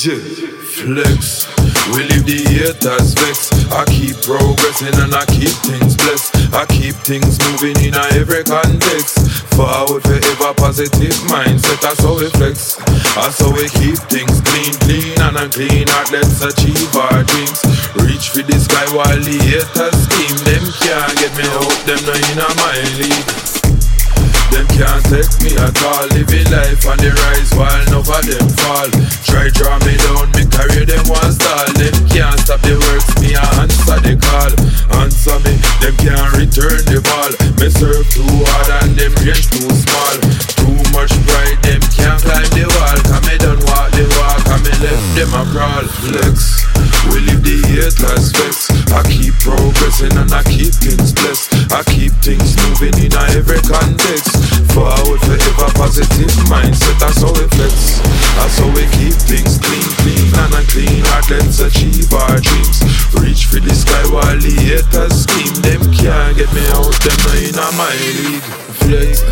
S25: Yeah, flex. We leave the haters vex. I keep progressing and I keep things blessed. I keep things moving in every context. Forward forever positive mindset. That's how we flex. That's how we keep things clean, clean and unclean. Let's achieve our dreams. Reach for the sky while the haters scheme. Them can't get me out. Them no in my league. Them can't take me at all. Living life on the rise while none of them fall. Try draw me down, me carry them one stall. Them can't stop the works, me a answer the call. Answer me, them can't return the ball. Me serve too hard and them range too small. Too much pride, them can't climb the wall. Come me done walk the walk and me left them a crawl. Flex, we leave the haters vex I keep progressing and I keep things blessed. I keep things moving in every context. Forward forever positive mindset That's how we flex That's how we keep things clean, clean and unclean Heart. Let's achieve our dreams. Reach for the sky while the haters scream. Them can't get me out, them not in my league. Flex,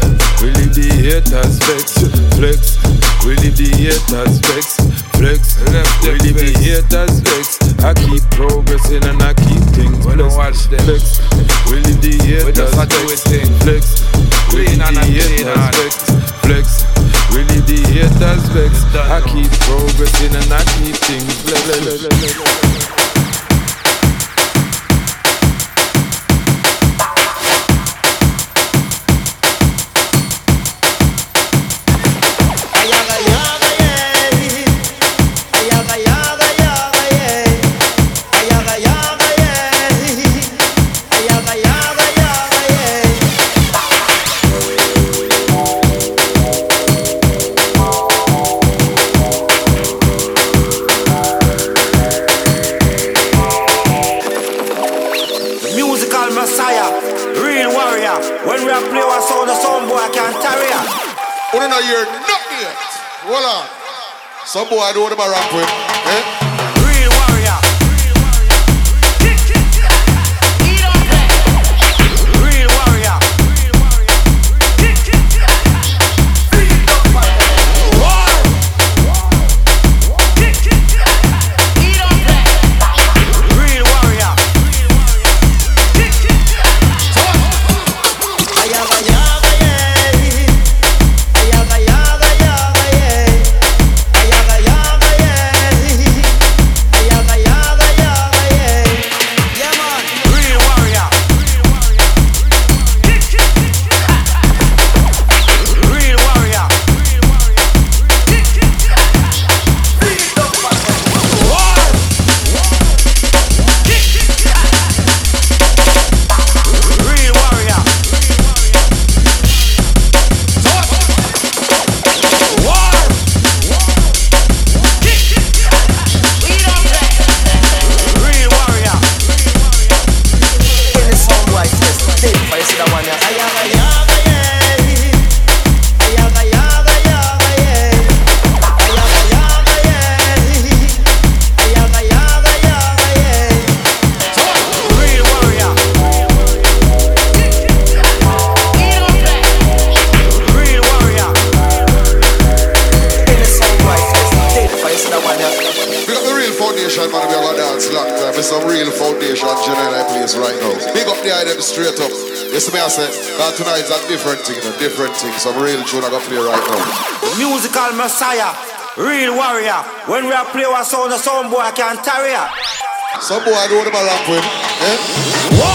S25: we leave the haters vex Flex, we leave the haters vex Flex, we leave the haters vex I keep progressing and I keep things blessed. Flex, we leave the haters vex Flex, we leave the haters Flex, we leave the haters vex I keep progressing and I keep things
S26: Musical boy
S27: I don't want to rap with.
S28: Some real tune I gonna play right now.
S26: Musical Messiah, real warrior. When we are play our sound, the sound boy can't tarry.
S28: Some boy I do the rap with. Eh?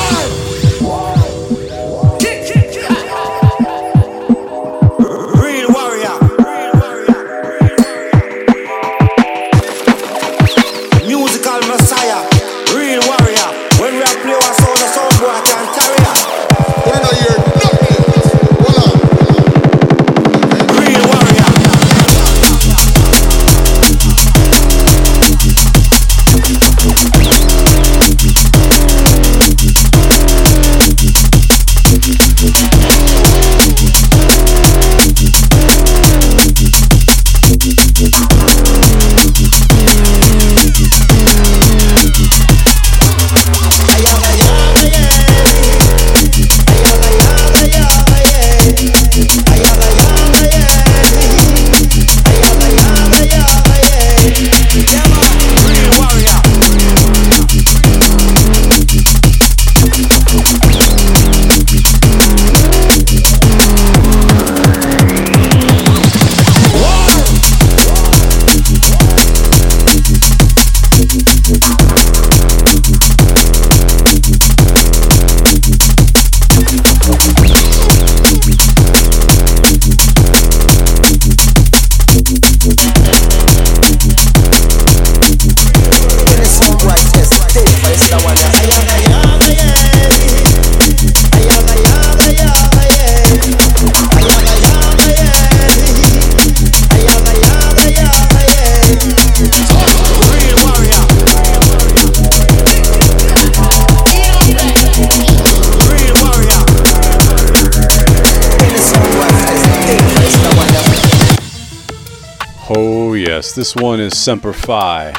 S14: This one is Semper Fi,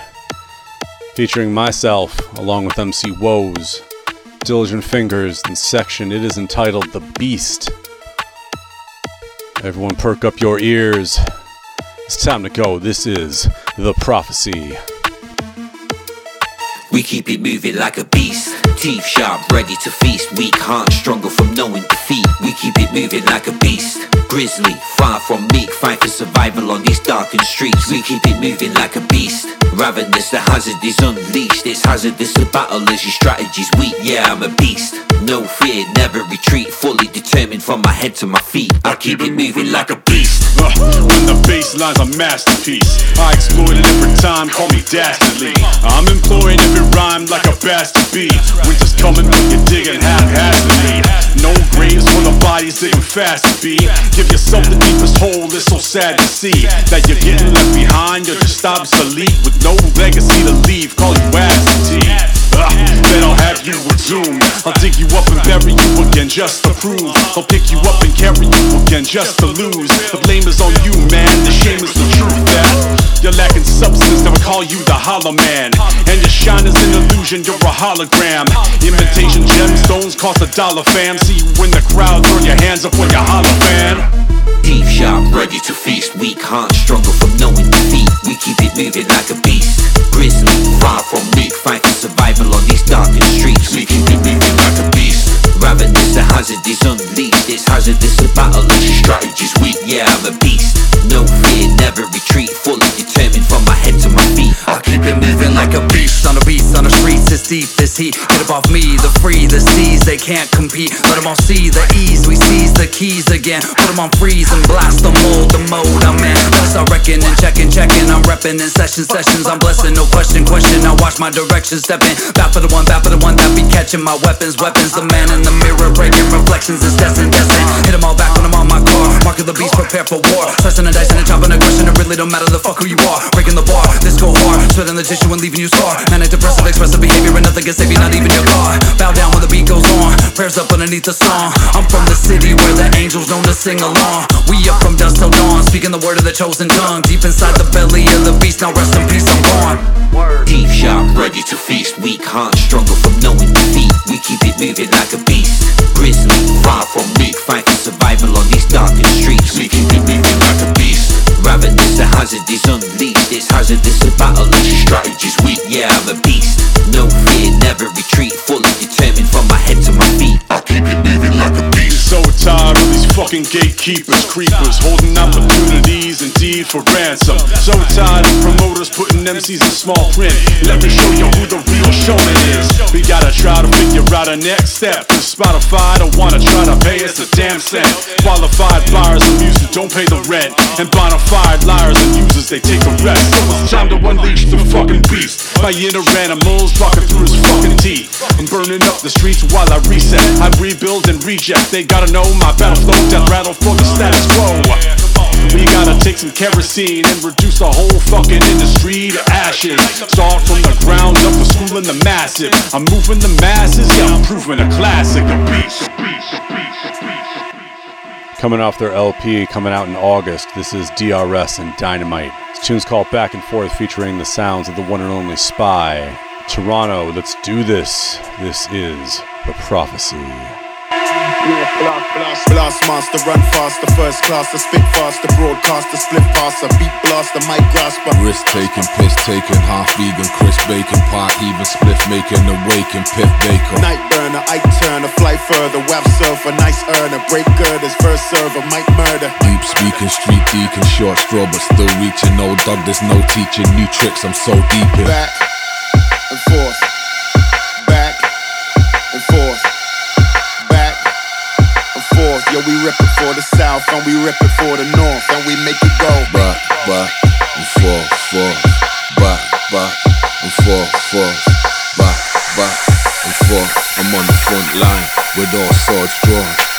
S14: featuring myself along with MC Woes, Diligent Fingers, and Section. It is entitled The Beast. Everyone, perk up your ears. It's time to go. This is The Prophecy.
S21: We keep it moving like a beast. Teeth sharp, ready to feast. Weak heart, stronger from knowing defeat. We keep it moving like a beast. Grizzly, far from meek, fight for survival on these darkened streets. We keep it moving like a beast. Ravenous, the hazard is unleashed. It's hazardous to battle as your strategy's weak. Yeah, I'm a beast. No fear, never retreat. Fully determined from my head to my feet. I keep it moving like a beast.
S13: Uh, when the bass line's a masterpiece, I exploit it every time, call me dastardly. I'm employing every rhyme like a bastard beat. Winter's coming, but you're digging haphazardly. No graves for the bodies digging fast to be. Give yourself the deepest hole, it's so sad to see that you're getting left behind. You're just obsolete with no legacy to leave. Call you absentee. Uh, then I'll have you exhumed. I'll dig you up and bury you again just to prove. I'll pick you up and carry you again just to lose. The blame is on you, man. The shame is the truth that you're lacking substance. Never call you the hollow man. And your shine is an illusion. You're a hologram. Imitation gemstones cost a dollar, fam. See you in the crowd. Throw your hands up when you holler, fam.
S21: Deep sharp, ready to feast. Weak heart, struggle from knowing defeat. We keep it moving like a beast. Grizzly, far from meek, fight for survival on these darkened streets. We keep it moving like a beast. Ravenous, the hazard is unleashed. It's hazardous to battle as your strategy's weak. Yeah, I'm a beast. No fear, never retreat. Fully determined from my head to my feet.
S12: I it moving like a beast on the beast on the streets. It's deep, this heat. Get above me, the free, the seas, they can't compete. Let them all see the ease, we seize the keys again. Put them on freeze and blast the mold, the mode I'm in. Plus I reckon and checking, checking. I'm repping in session, sessions. I'm blessing, no question, question. I watch my direction stepping. Back for the one, back for the one that be catching my weapons, weapons. The man in the mirror breaking reflections is destined, destined. Hit them all back when I'm on my car. Mark of the beast, prepare for war. Slicing and dicing and chopping aggression. It really don't matter the fuck who you are. Breaking the bar, this go hard. Sweating the tissue and leaving you scar. Manic depressive, expressive behavior and nothing can save you, not even your car. Bow down when the beat goes on. Prayers up underneath the song. I'm from the city where the angels known to sing along. We up from dusk till dawn, speaking the word of the chosen tongue. Deep inside the belly of the beast, now rest in peace, I'm gone.
S21: Teeth sharp, ready to feast. Weak heart, struggle from knowing defeat. We keep it moving like a beast. Grizzly, far from meek, fight for survival on these darkened streets. We keep is unleashed. It's hazardous to battle strategy's weak. Yeah, I'm a beast. No fear, never retreat. Fully
S13: fucking gatekeepers, creepers, holding opportunities and deed for ransom. So tired of promoters putting MCs in small print. Let me show you who the real showman is. We gotta try to figure out a next step. And Spotify don't wanna try to pay us a damn cent. Qualified buyers of music don't pay the rent. And bona fide liars and users, they take a rest. So it's time to unleash the fucking beast. My inner animals walking through his fucking teeth. I'm burning up the streets while I reset. I rebuild and reject. They gotta know my battle flow, death rattle for the status quo. We gotta take some kerosene and reduce the whole fucking industry to ashes. Start from the ground up for schooling the massive. I'm moving the masses, yeah, I'm proving a classic, a beast.
S14: Coming off their LP, coming out in August, this is DRS and Dynamite. This tune's called Back and Forth, featuring the sounds of the one and only Spy. Toronto, let's do this. This is The Prophecy.
S27: Blast, blast master, run faster, first class, the spit faster, broadcaster, split passer, beat blaster, mic grasper.
S29: Risk taking, piss taking, half vegan, crisp bacon, pot even spliff making, awaken, piff baker.
S27: Night burner, Ike Turner, fly further, web surfer, nice earner, break girders, first server, mic murder.
S29: Deep speaking, street deacon, short straw, but still reaching. Old dog, there's no teaching. New tricks, I'm so deep in.
S27: Back and forth, back and forth, forth. Yo, we rip it for the south and we rip it for the north and we make it go.
S29: Back, back and forth, forth, back, back and forth, forth, back, back and forth. I'm on the front line with all swords drawn.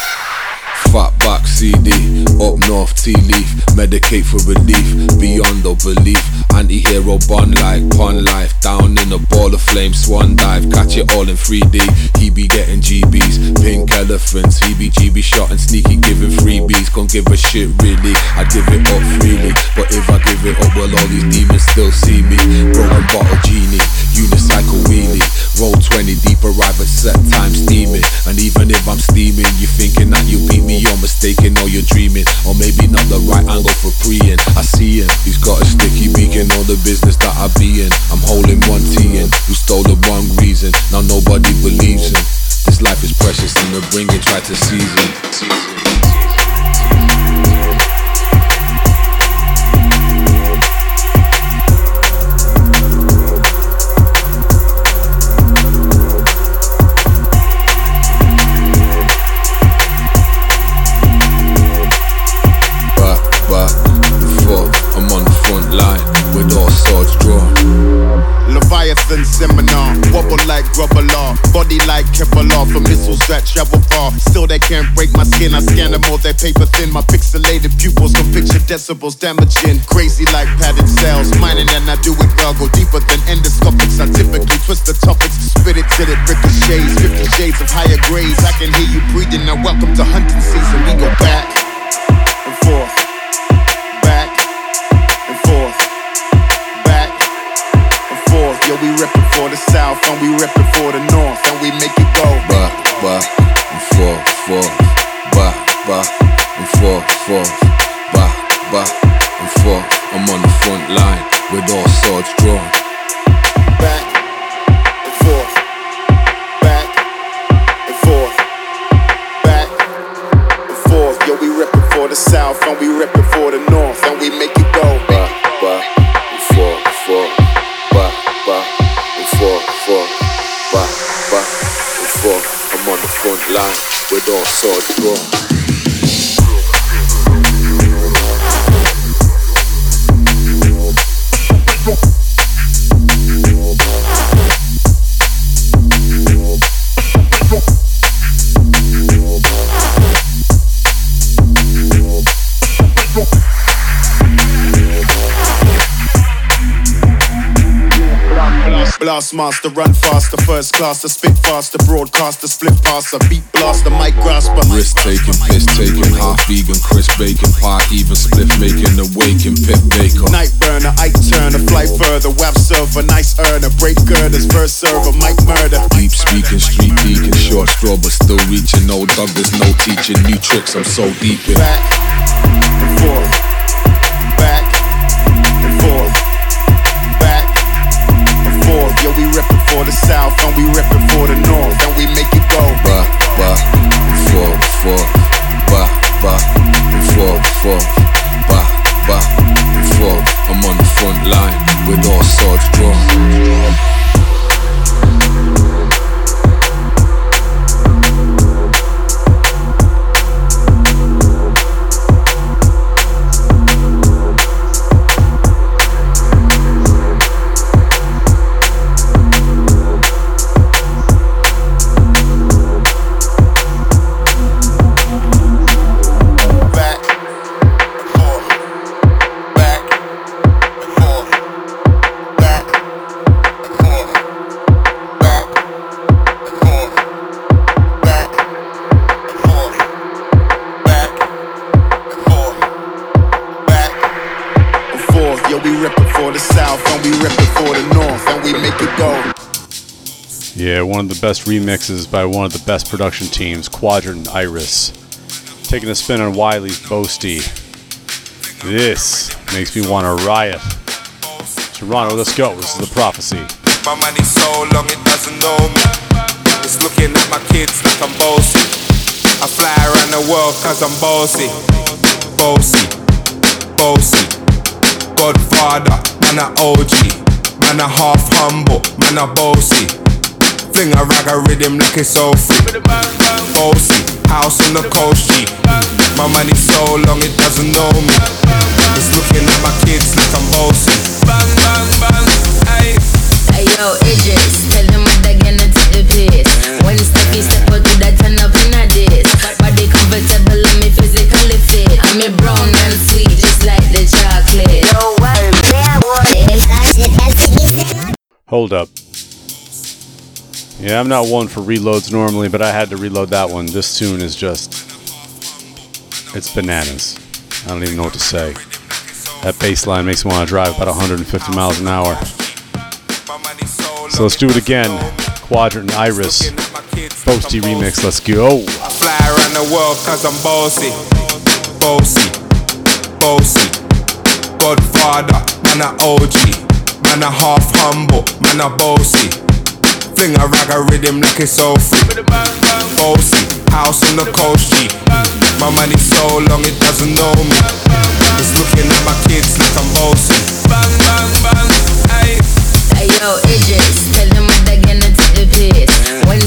S29: Fat back CD, up north tea leaf, medicate for relief, beyond all belief. Anti-hero bun like pun life, down in a ball of flame, swan dive, catch it all in 3D. He be getting GBs, pink elephants, he be GB shot and sneaky giving freebies. Can't give a shit really, I give it up freely. But if I give it up, well all these demons still see me. Broken bottle genie, unicycle wheelie, roll 20 deep, arrive at set time steaming. And even if I'm steaming, you thinking that you beat me, you're mistaken or you're dreaming. Or maybe not the right angle for preying. I see him, he's got a sticky beak in all the business that I be in. I'm holding one T in, who stole the wrong reason. Now nobody believes him. This life is precious and the bringing try to seize it. Line with all swords drawn.
S27: Leviathan seminar, wobble like rubber law, body like Kevlar for missiles that travel far. Still they can't break my skin. I scan them all, they paper thin. My pixelated pupils can picture decibels damaging. Crazy like padded cells, mining and I do it well. Go deeper than endoscopics. I typically twist the topics, spit it till it ricochets. Fifty shades of higher grades. I can hear you breathing. Now welcome to hunting season. We go back Yeah, we rip it for the south and we rip it for the north and we make it go.
S29: Back, back, and forth, forth, back, back, and forth, forth, back, back, and forth. I'm on the front line with all swords drawn.
S27: Back Blast master, run faster, first class, the spit faster, broadcaster, split passer, beat blaster, mic grasper.
S29: Risk taking, piss taking, half vegan, crisp bacon, pot even split making, awaken, pit baker.
S27: Night burner, Ike Turner, fly further, web server, nice earner, break girders, verse server, mic murder.
S29: Deep speaking, street deacon, short straw, but still reaching. No dog, there's no teaching. New tricks, I'm so deep in.
S27: Back and forth, south, and we be reppin' for the north.
S14: Best remixes by one of the best production teams, Quadrant and Iris. Taking a spin on Wiley's Boasty. This makes me want to riot. Toronto, let's go. This is the prophecy.
S30: My money so long it doesn't know me. It's looking at my kids like I'm bossy. I fly around the world cause I'm bossy. Bossy, bossy. Godfather, man a OG. Man a half humble, man a bossy. Fling a rag a rhythm like it's so free. Bossy, house on the coast G. My money so long it doesn't know me. It's looking at my kids like I'm bossy. Bang, bang, bang, ayy.
S31: Hey yo, Idris, tell them what they're gonna take the piss. When Steffi step out to that turn up in a this. Body comfortable, and me physically fit. I'm a brown and sweet, just like the chocolate. Yo,
S14: Hold up. Yeah, I'm not one for reloads normally, but I had to reload that one. This tune is just. It's bananas. I don't even know what to say. That bass line makes me want to drive about 150 miles an hour. So let's do it again. Quadrant and Iris. Boasty remix. Let's go.
S30: I Fly around the world cause I'm bossy. Bossy, bossy. Godfather, man a OG. Man half humble, man a bossy. Fling a rag a rhythm like it's so free. Bossy, house on the coast G. Mm. My money so long it doesn't know me. It's looking at my kids like I'm bossy. Bang, bang, bang, ayy.
S31: Hey yo, Idris, tell them what they're gonna take the piss. When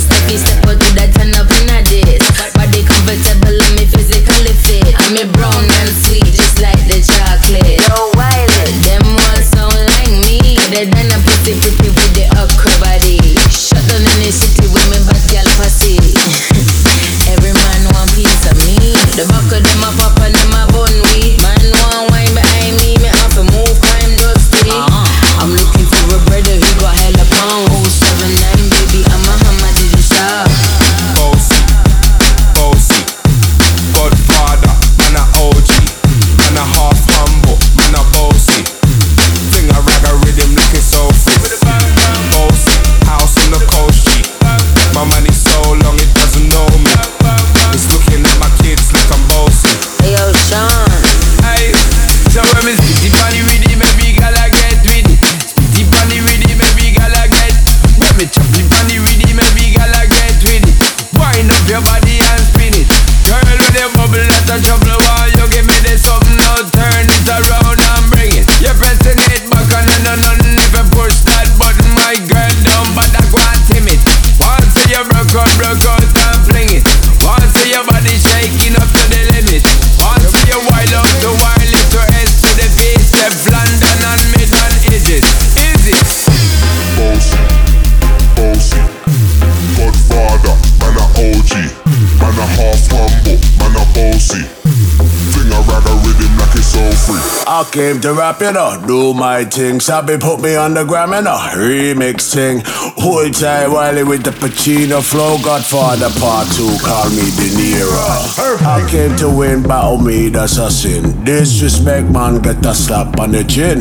S32: Came to rap, you know, do my thing. Sabi put me on the gram, you know, remix thing. Hold tight, Wiley with the Pacino flow. Godfather part two, call me De Niro. I came to win, battle me, that's a sin. Disrespect, man, get a slap on the chin.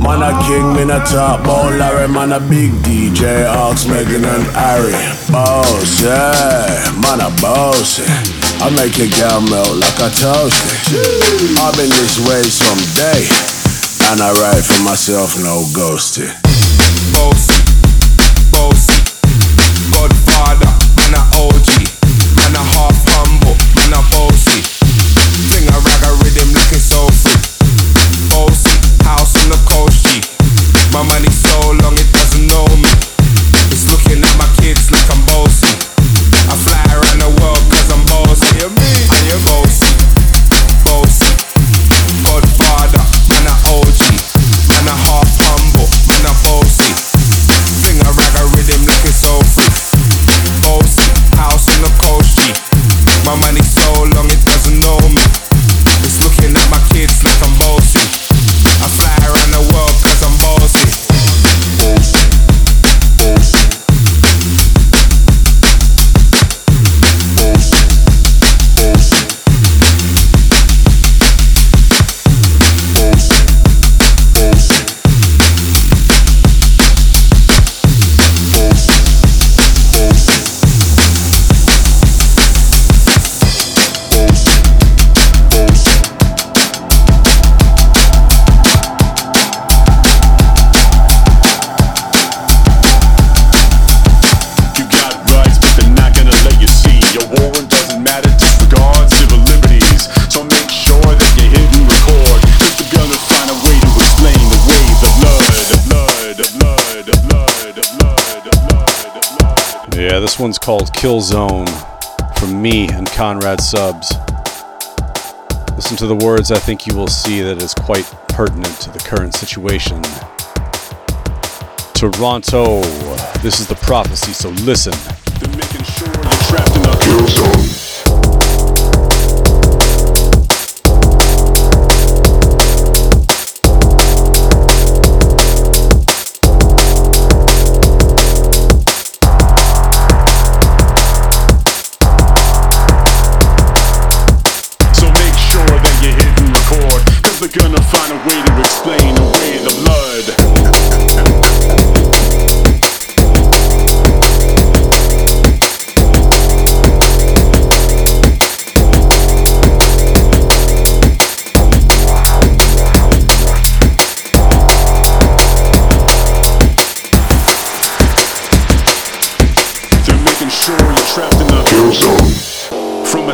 S32: Man a king, me a top, ball Larry, man a big DJ, Ox, Megan and Harry. Boss, yeah, man a boss. I make your girl melt like a toasty. I've been this way some day, and I write for myself, no ghosting.
S14: Kill Zone from me and Conrad Subs. Listen to the words, I think you will see that is quite pertinent to the current situation. Toronto, this is the prophecy, so listen.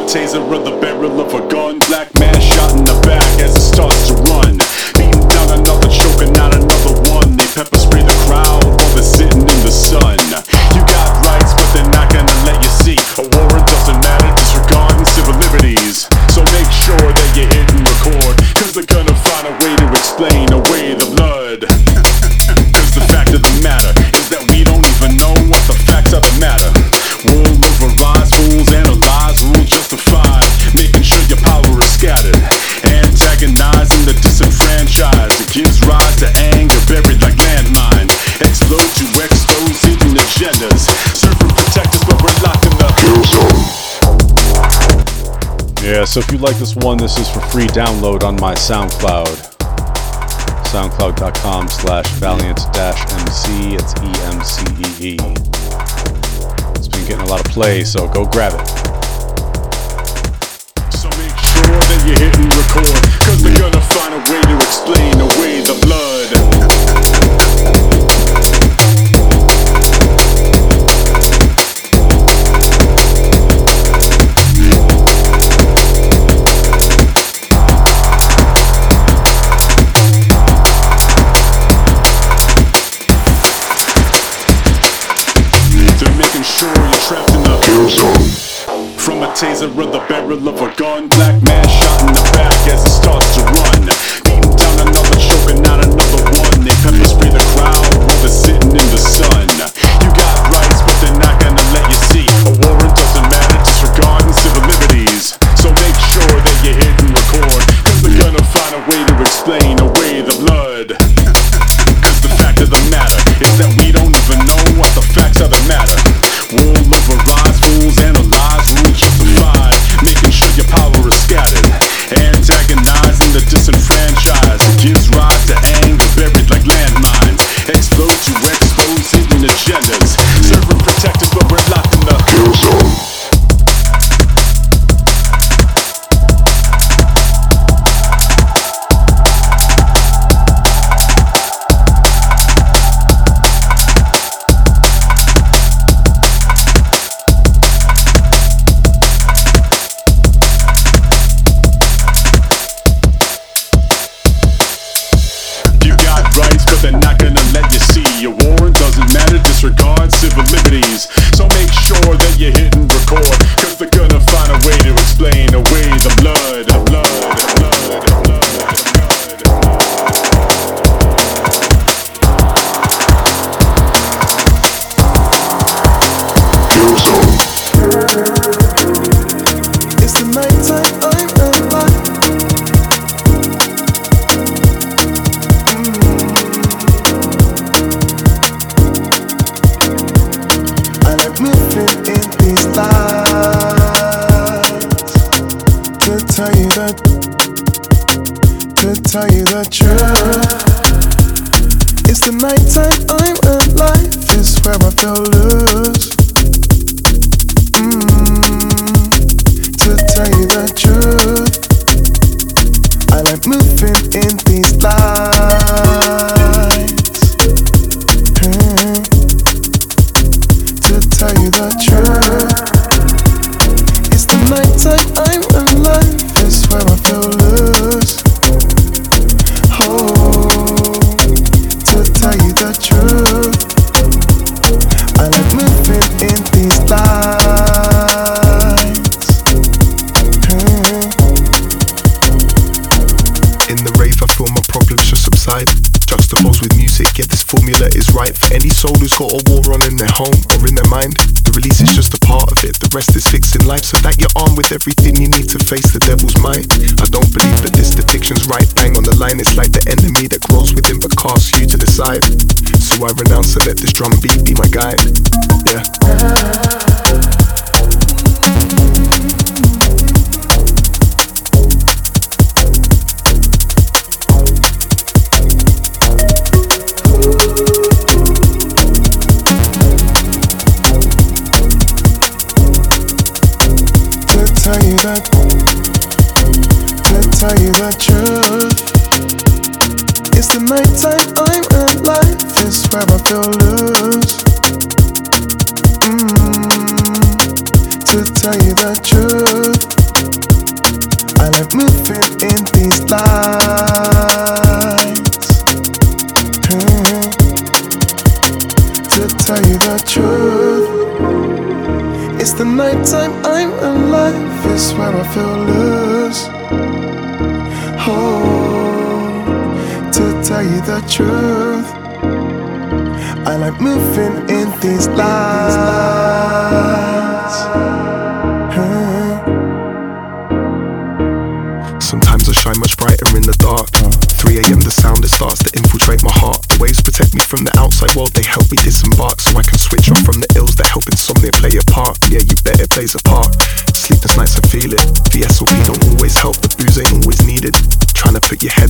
S13: taser of the barrel of a gun.
S14: So if you like this one, this is for free download on my SoundCloud. SoundCloud.com slash Valiant MC. It's E M C E E. It's been getting a lot of play, so go grab it.
S13: So make sure that you're record, cause they're gonna find a way to explain away gun.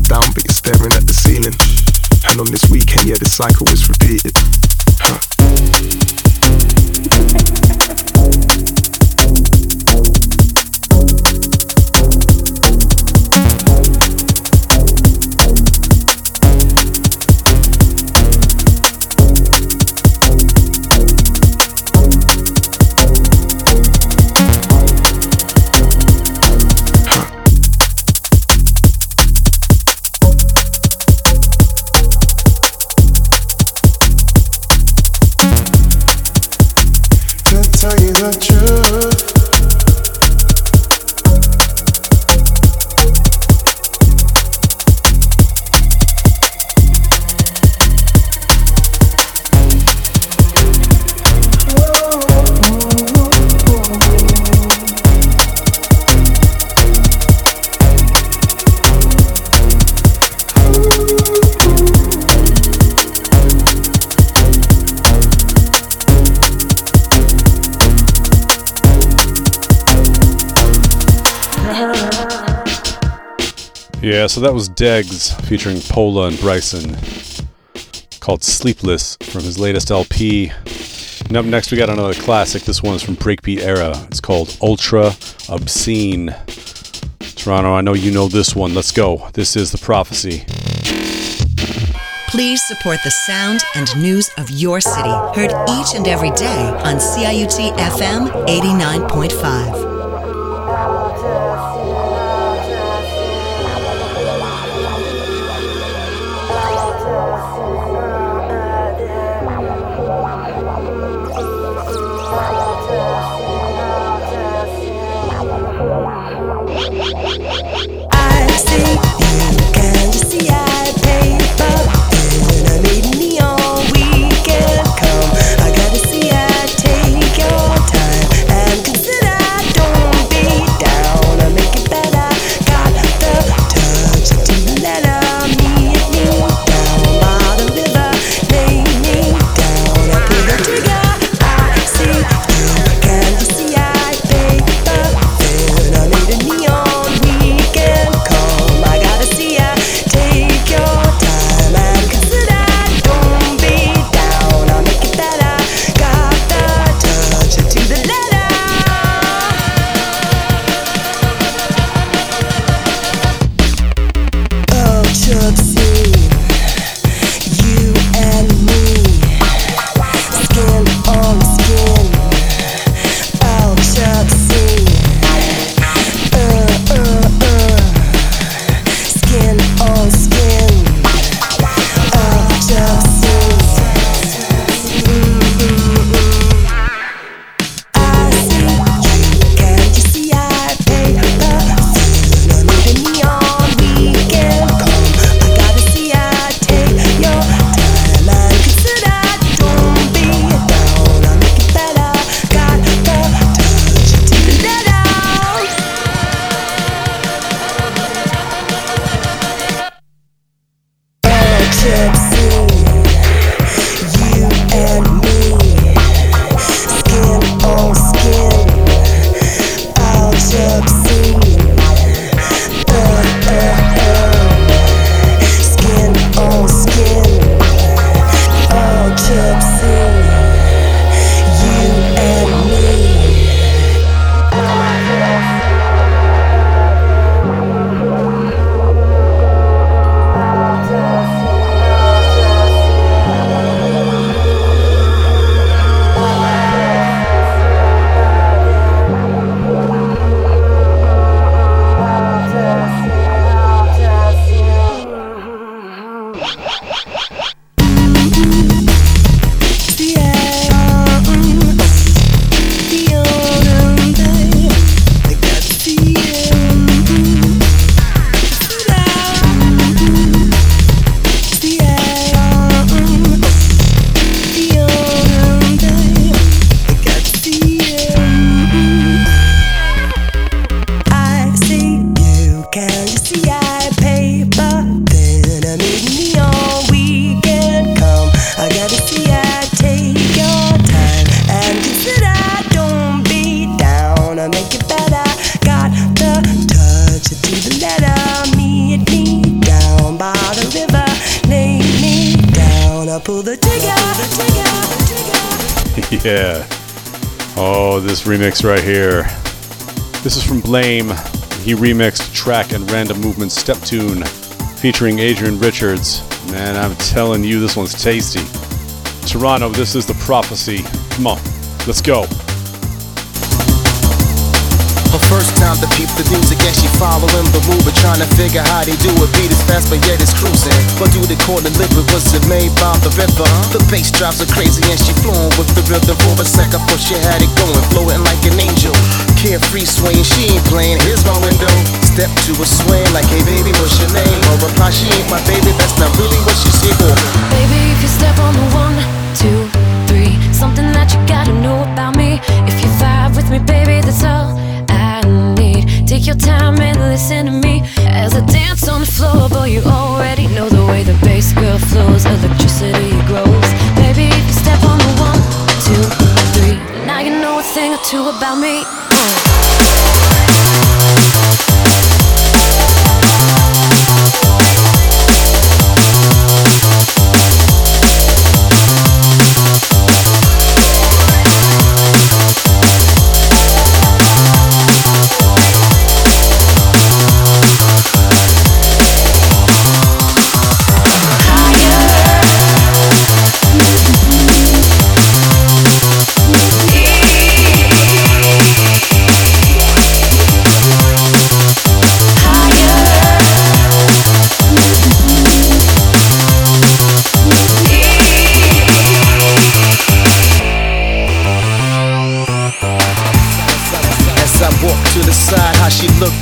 S13: down, but
S33: you're staring at the ceiling. And on this weekend, yeah, the cycle was repeated.
S14: so that was Degs featuring Pola and Bryson called Sleepless from his latest LP. And up next, we got another classic. This one is from Breakbeat Era. It's called Ultra Obscene. Toronto, I know you know this one. Let's go. This is The Prophecy.
S1: Please support the sound and news of your city, heard each and every day on CIUT FM 89.5.
S14: remix right here. This is from Blame. He remixed track and random movement step tune featuring Adrian Richards. Man, I'm telling you, this one's tasty. Toronto, this is the prophecy. Come on, let's go.
S16: First time to peep the music and she following the move, but trying to figure how they do it. Beat is fast, but yet it's cruising. But do they call it liquid? Was it made by the river? The bass drops are crazy and she flowing with the rhythm. For a second, but she had it going, floating like an angel. Carefree swing, she ain't playing. Here's my window. Step to a swing, like hey baby, what's your name? Her reply, she ain't my baby. That's not really what she said. Oh.
S34: Baby, if you step on the one, two, three, something that you gotta know about me. If you vibe with me, baby, that's all Need. Take your time and listen to me as I dance on the floor. Boy, you already know the way the bass girl flows, electricity grows. Baby, if you step on the one, two, three, now you know a thing or two about me. Uh.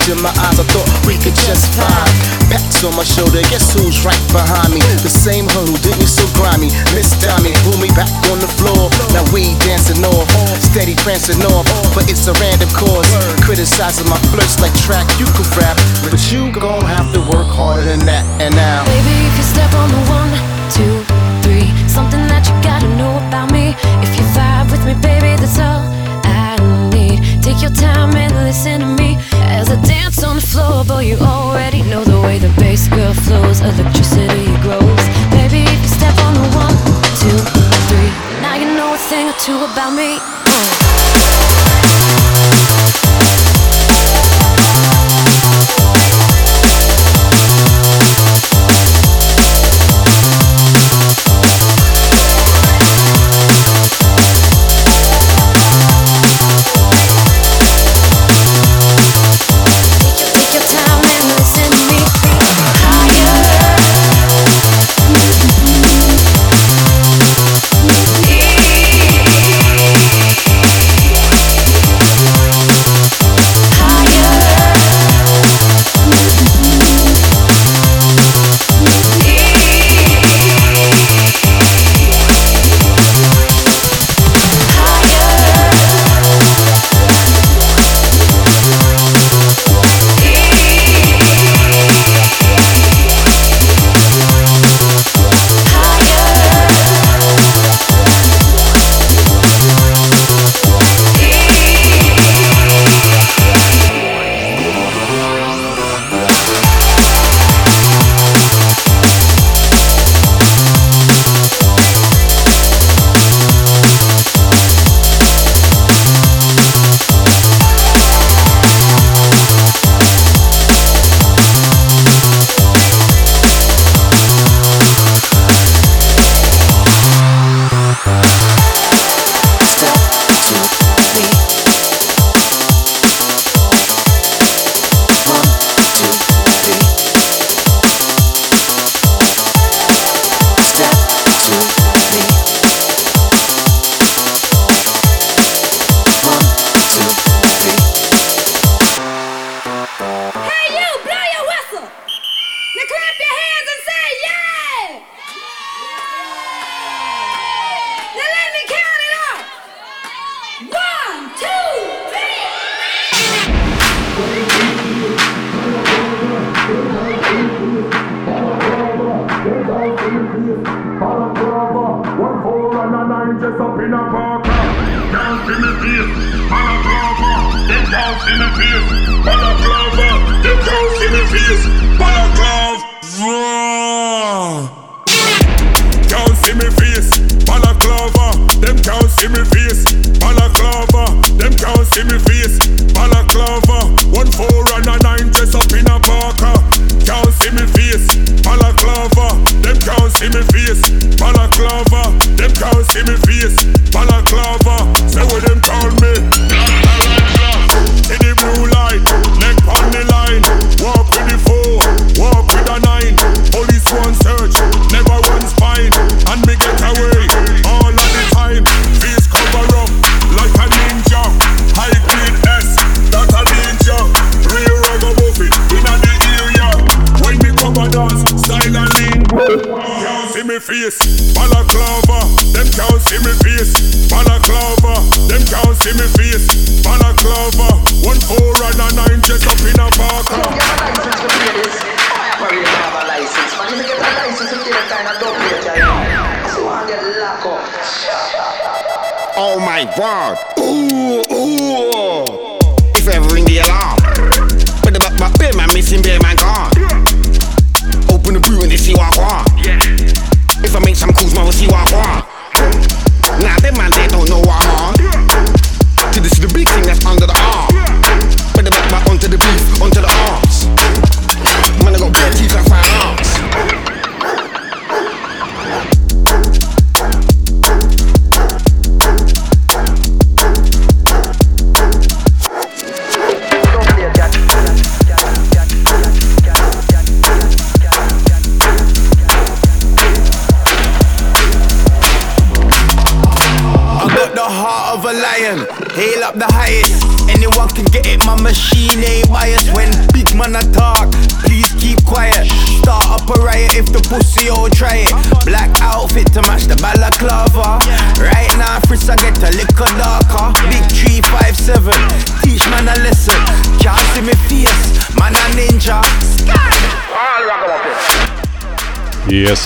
S16: In my eyes, I thought we could just vibe. Pats on my shoulder, guess who's right behind me? The same her who did me so grimy. Miss Dami, pull me back on the floor. Now we dancing off, steady prancing off, but it's a random cause. Criticizing my flirts like track, you could rap, but you gon' have to work harder than that. And now,
S34: Baby, if you step on the one, two, three, something that you gotta know about me. If you vibe with me, baby, that's all I need. Take your time and listen to me as I dance on the floor. Boy, you already know the way the bass girl flows, electricity grows. Baby, if you step on the one, two, three, now you know a thing or two about me.
S19: Missing bear man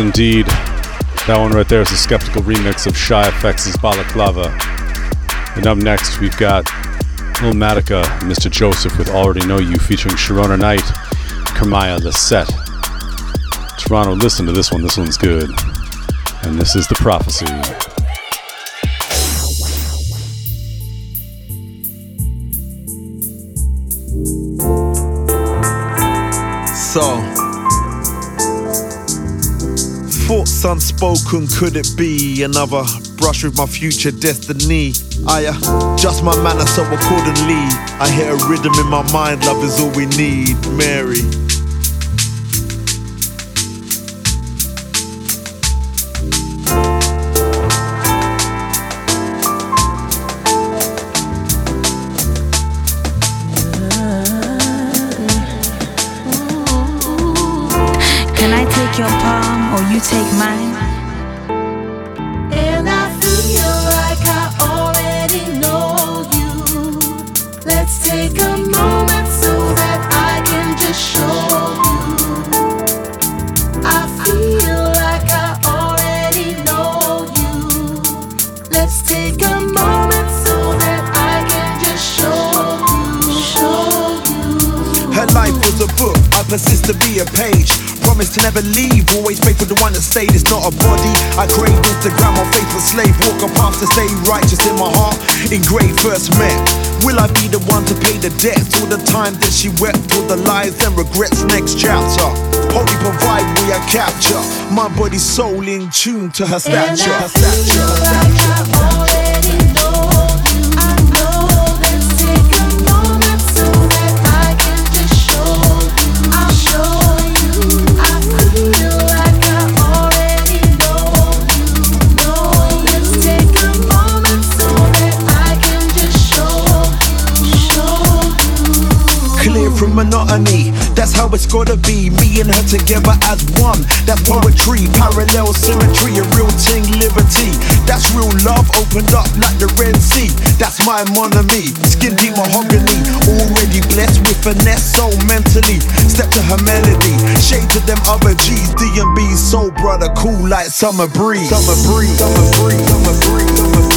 S14: Indeed. That one right there is a Skeptical remix of Shy FX's Balaclava. And up next, we've got Lil Matica, Mr. Joseph with Already Know You featuring Sharona Knight, Kamaya Lisette. Toronto, listen to this one. This one's good. And this is The Prophecy.
S35: Unspoken, could it be another brush with my future destiny? I adjust my manner so accordingly. I hear a rhythm in my mind, love is all we need, Mary.
S36: Can I take your
S35: Leave, always faithful to one that stayed. It's not a body. I crave Instagram, I'm faithful slave. Walk a path to stay righteous in my heart. In Engraved first met. Will I be the one to pay the debts? All the time that she wept, all the lies and regrets. Next chapter. Holy provide we are capture. My body, soul in tune to her stature. Her stature. Her stature. Monotony, that's how it's gotta be. Me and her together as one. That's poetry, parallel symmetry, a real ting, liberty. That's real love opened up like the Red Sea. That's my monami, skin deep mahogany. Already blessed with finesse, so mentally. Step to her melody, shade to them other G's. D and B, soul brother, cool like summer breeze. Summer breeze, summer breeze, summer breeze, summer breeze,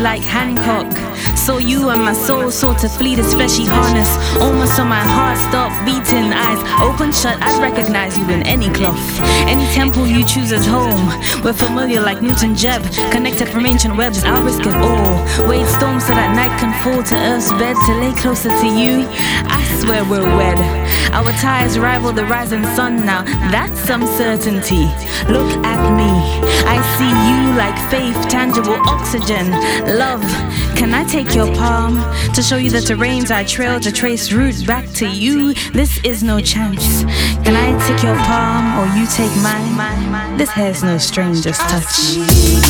S36: like Hancock. Saw you and my soul sought to flee this fleshy harness. Almost saw my heart stop beating. Eyes open shut, I'd recognize you in any cloth. Any temple you choose as home. We're familiar like Newton Jeb. Connected from ancient webs, I'll risk it all. Wade storms so that night can fall to earth's bed to lay closer to you. Swear we're wed. Our ties rival the rising sun now. That's some certainty. Look at me. I see you like faith, tangible oxygen. Love, can I take your palm to show you the terrains I trail to trace route back to you? This is no chance. Can I take your palm or you take mine? This hair's no stranger's touch.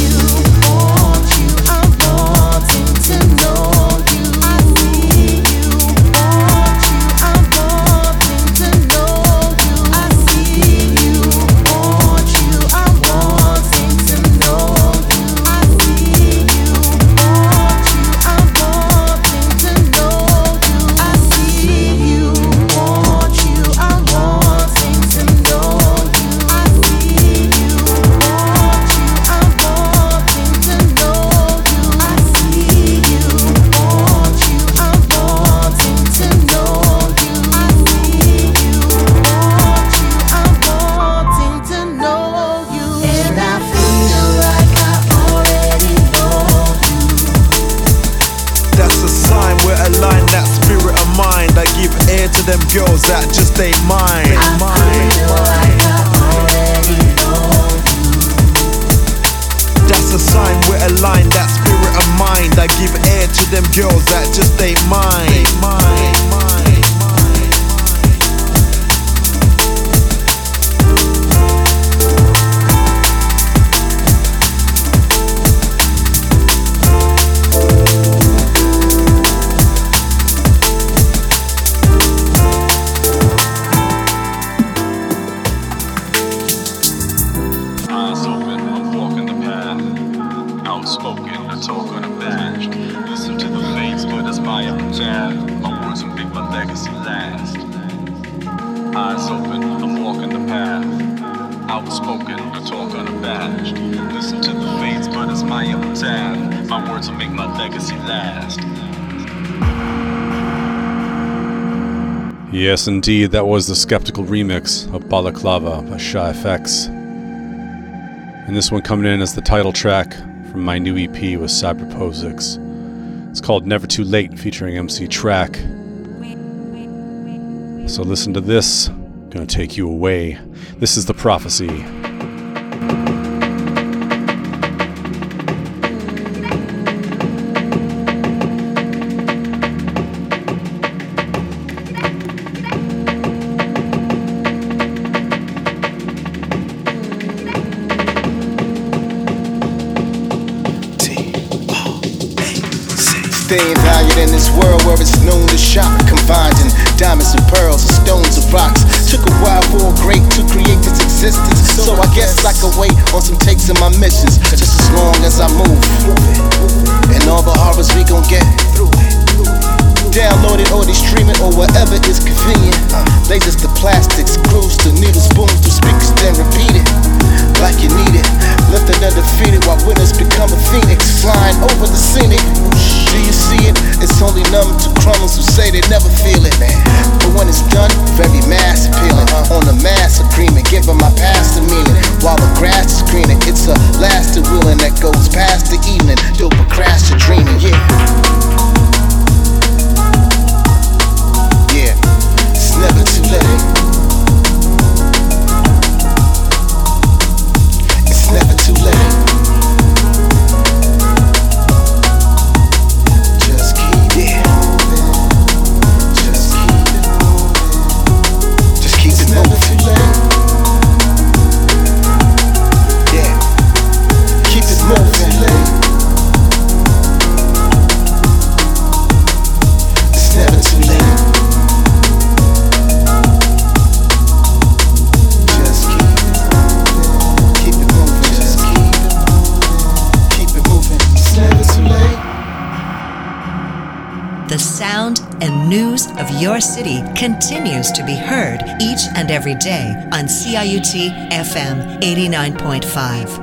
S14: Indeed, that was the Skeptical remix of Balaclava by Shy FX. And this one coming in as the title track from my new EP with Cyberposics. It's called Never Too Late, featuring MC Track. So listen to this. Gonna take you away. This is the prophecy.
S16: Staying valued in this world where it's known to shop, combined in diamonds and pearls and stones and rocks. Took a while for a great to create this existence, so I guess I could wait on some takes in my missions, just as long as I move. And all the horrors we gon' get through. Download it or they stream it or whatever is convenient. Lasers to plastics, screws to needles, booms to speakers, then repeat it like you need it. Left undefeated while winners become a phoenix, flying over the scenic. Do you see it? It's only numb to crumbs who say they never feel it. But when it's done, very mass appealing. On the mass agreement, giving my past a meaning. While the grass is greening, it's a lasting wheeling that goes past the evening. You'll your dreaming, yeah. Yeah, it's never too late. Too late.
S1: Your city continues to be heard each and every day on CIUT FM 89.5.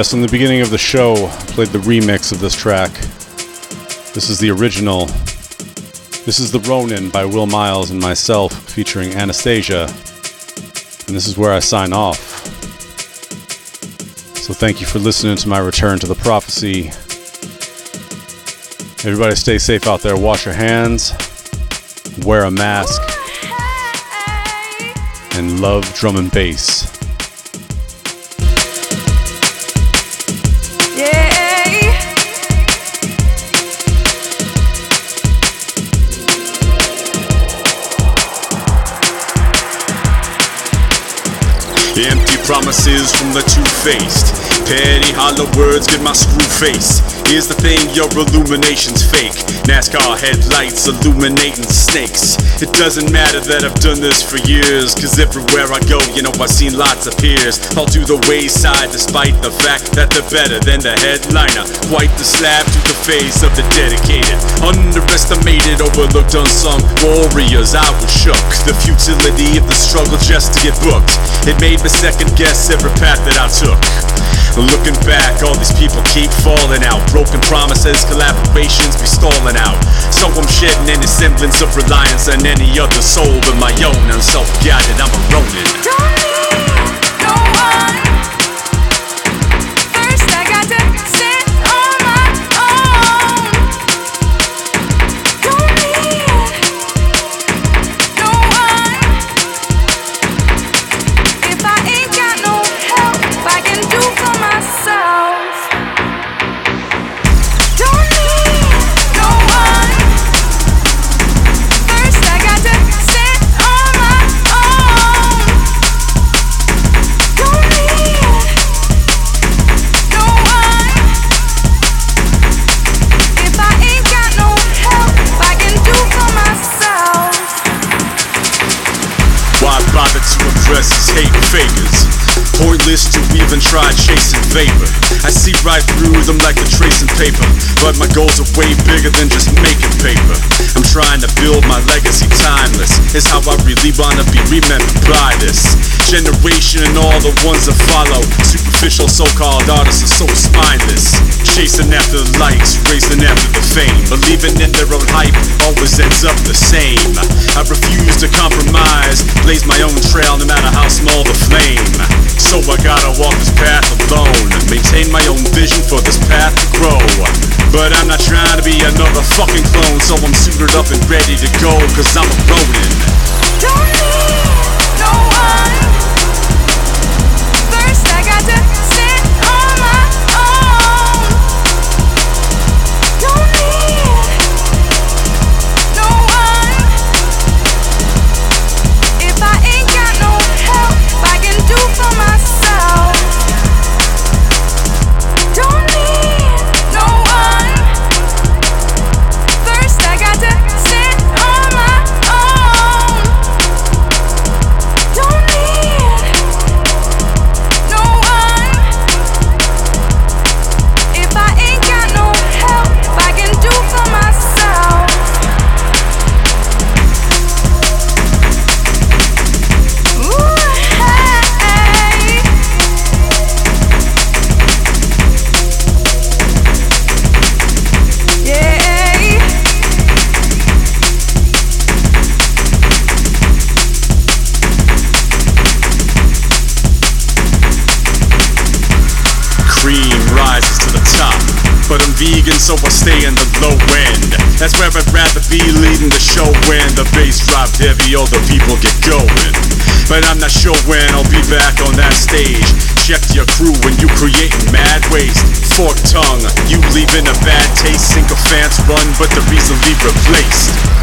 S14: Yes, in the beginning of the show, I played the remix of this track. This is the original. This is The Ronin by Will Miles and myself featuring Anastasia. And this is where I sign off. So thank you for listening to my return to the prophecy. Everybody stay safe out there. Wash your hands. Wear a mask. And love drum and bass.
S13: Promises from the two-faced. Petty hollow words get my screw face. Here's the thing, your illumination's fake. NASCAR headlights illuminating snakes. It doesn't matter that I've done this for years, cause everywhere I go, you know I've seen lots of peers. All to the wayside, despite the fact that they're better than the headliner. Wipe the slab to the face of the dedicated. Underestimated, overlooked, unsung warriors. I was shook. The futility of the struggle just to get booked. It made me second guess every path that I took. Looking back, all these people keep falling out. Broken promises, collaborations be stalling out. So I'm shedding any semblance of reliance on any other soul but my own. I'm self-guided, I'm a Ronin. Why fakers? Pointless to even try chasing vapor. I see right through them like a tracing paper. But my goals are way bigger than just making paper. I'm trying to build my legacy timeless. Is how I really wanna be remembered by this generation and all the ones that follow. Superficial so-called artists are so spineless. Chasing after the likes, racing after the fame. Believing in their own hype always ends up the same. I refuse to compromise, blaze my own trail no matter how small the flame. So I gotta walk this path alone. Maintain my own vision for this path to grow. But I'm not trying to be another fucking clone. So I'm suited up and ready to go, cause I'm a Ronin. So I stay in the low end. That's where I'd rather be leading the show when the bass drop heavy, all the people get going. But I'm not sure when I'll be back on that stage. Check your crew when you creating mad waste. Fork tongue, you leaving a bad taste. Sycophants run, but they're easily replaced.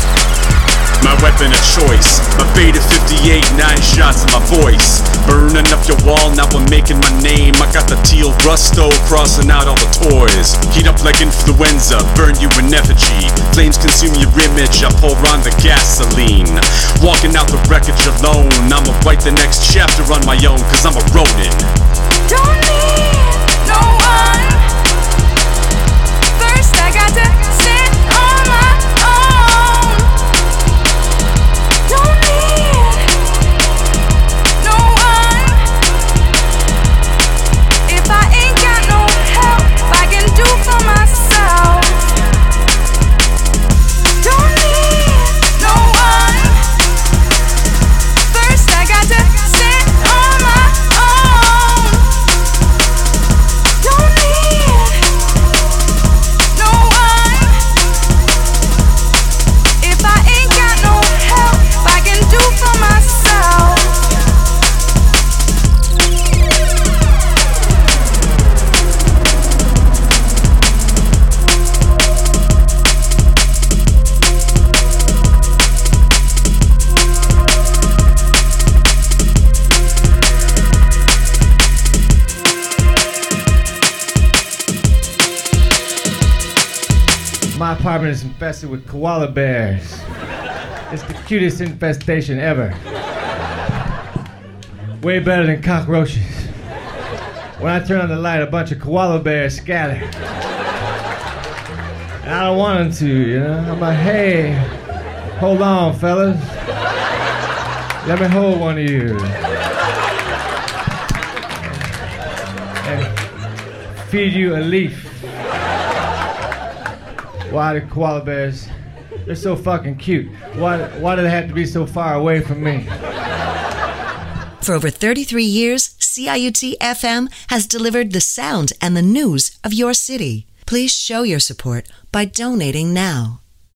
S13: My weapon of choice, my beta 58, nine shots in my voice. Burning up your wall, now I'm making my name. I got the teal rusto crossing out all the toys. Heat up like influenza, burn you in effigy. Flames consume your image, I pour on the gasoline. Walking out the wreckage alone, I'ma write the next chapter on my own, cause I'm a Ronin.
S23: Don't need
S37: apartment is infested with koala bears. It's the cutest infestation ever. Way better than cockroaches. When I turn on the light, a bunch of koala bears scatter. And I don't want them to, you know? I'm like, hey, hold on, fellas. Let me hold one of you. And feed you a leaf. Why do koala bears? They're so fucking cute. Why, why do they have to be so far away from me?
S1: For over 33 years, CIUT FM has delivered the sound and the news of your city. Please show your support by donating now.